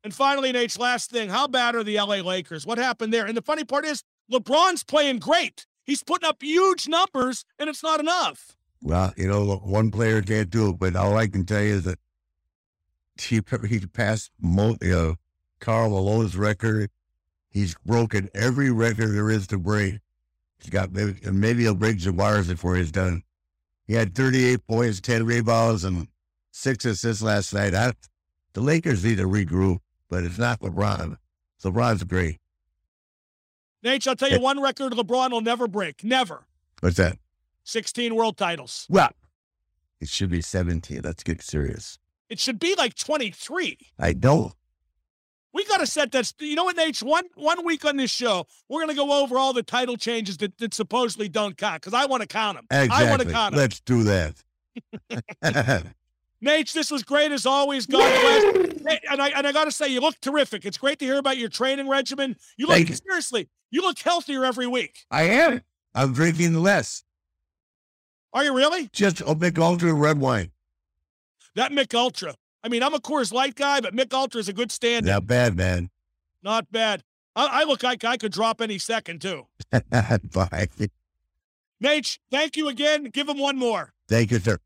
And finally, Naitch's last thing. How bad are the LA Lakers? What happened there? And the funny part is, LeBron's playing great. He's putting up huge numbers, and it's not enough. Well, you know, look, one player can't do it, but all I can tell you is that he he passed Mo, you know, Karl Malone's record. He's broken every record there is to break. He's got maybe, and maybe he'll break Jabbar's before he's done. He had 38 points, 10 rebounds, and six assists last night. I, the Lakers need to regroup, but it's not LeBron. LeBron's great. Naitch, I'll tell you one record LeBron will never break. Never. What's that? 16 world titles. Well, it should be 17. Let's get serious. It should be like 23. I know. We got to set that. You know what, Naitch? One one week on this show, we're going to go over all the title changes that, that supposedly don't count because I want to count them. Exactly. I want to count them. Let's do that. Naitch, this was great as always. God bless. Hey, and I and I got to say, you look terrific. It's great to hear about your training regimen. You look Thank seriously. You look healthier every week. I am. I'm drinking less. Are you really? Just a big ultra red wine. That Mich Ultra. I mean, I'm a Coors Light guy, but Mich Ultra is a good stand. Not bad, man. Not bad. I, I look like I could drop any second too. Bye. Naitch, thank you again. Give him one more. Thank you, sir.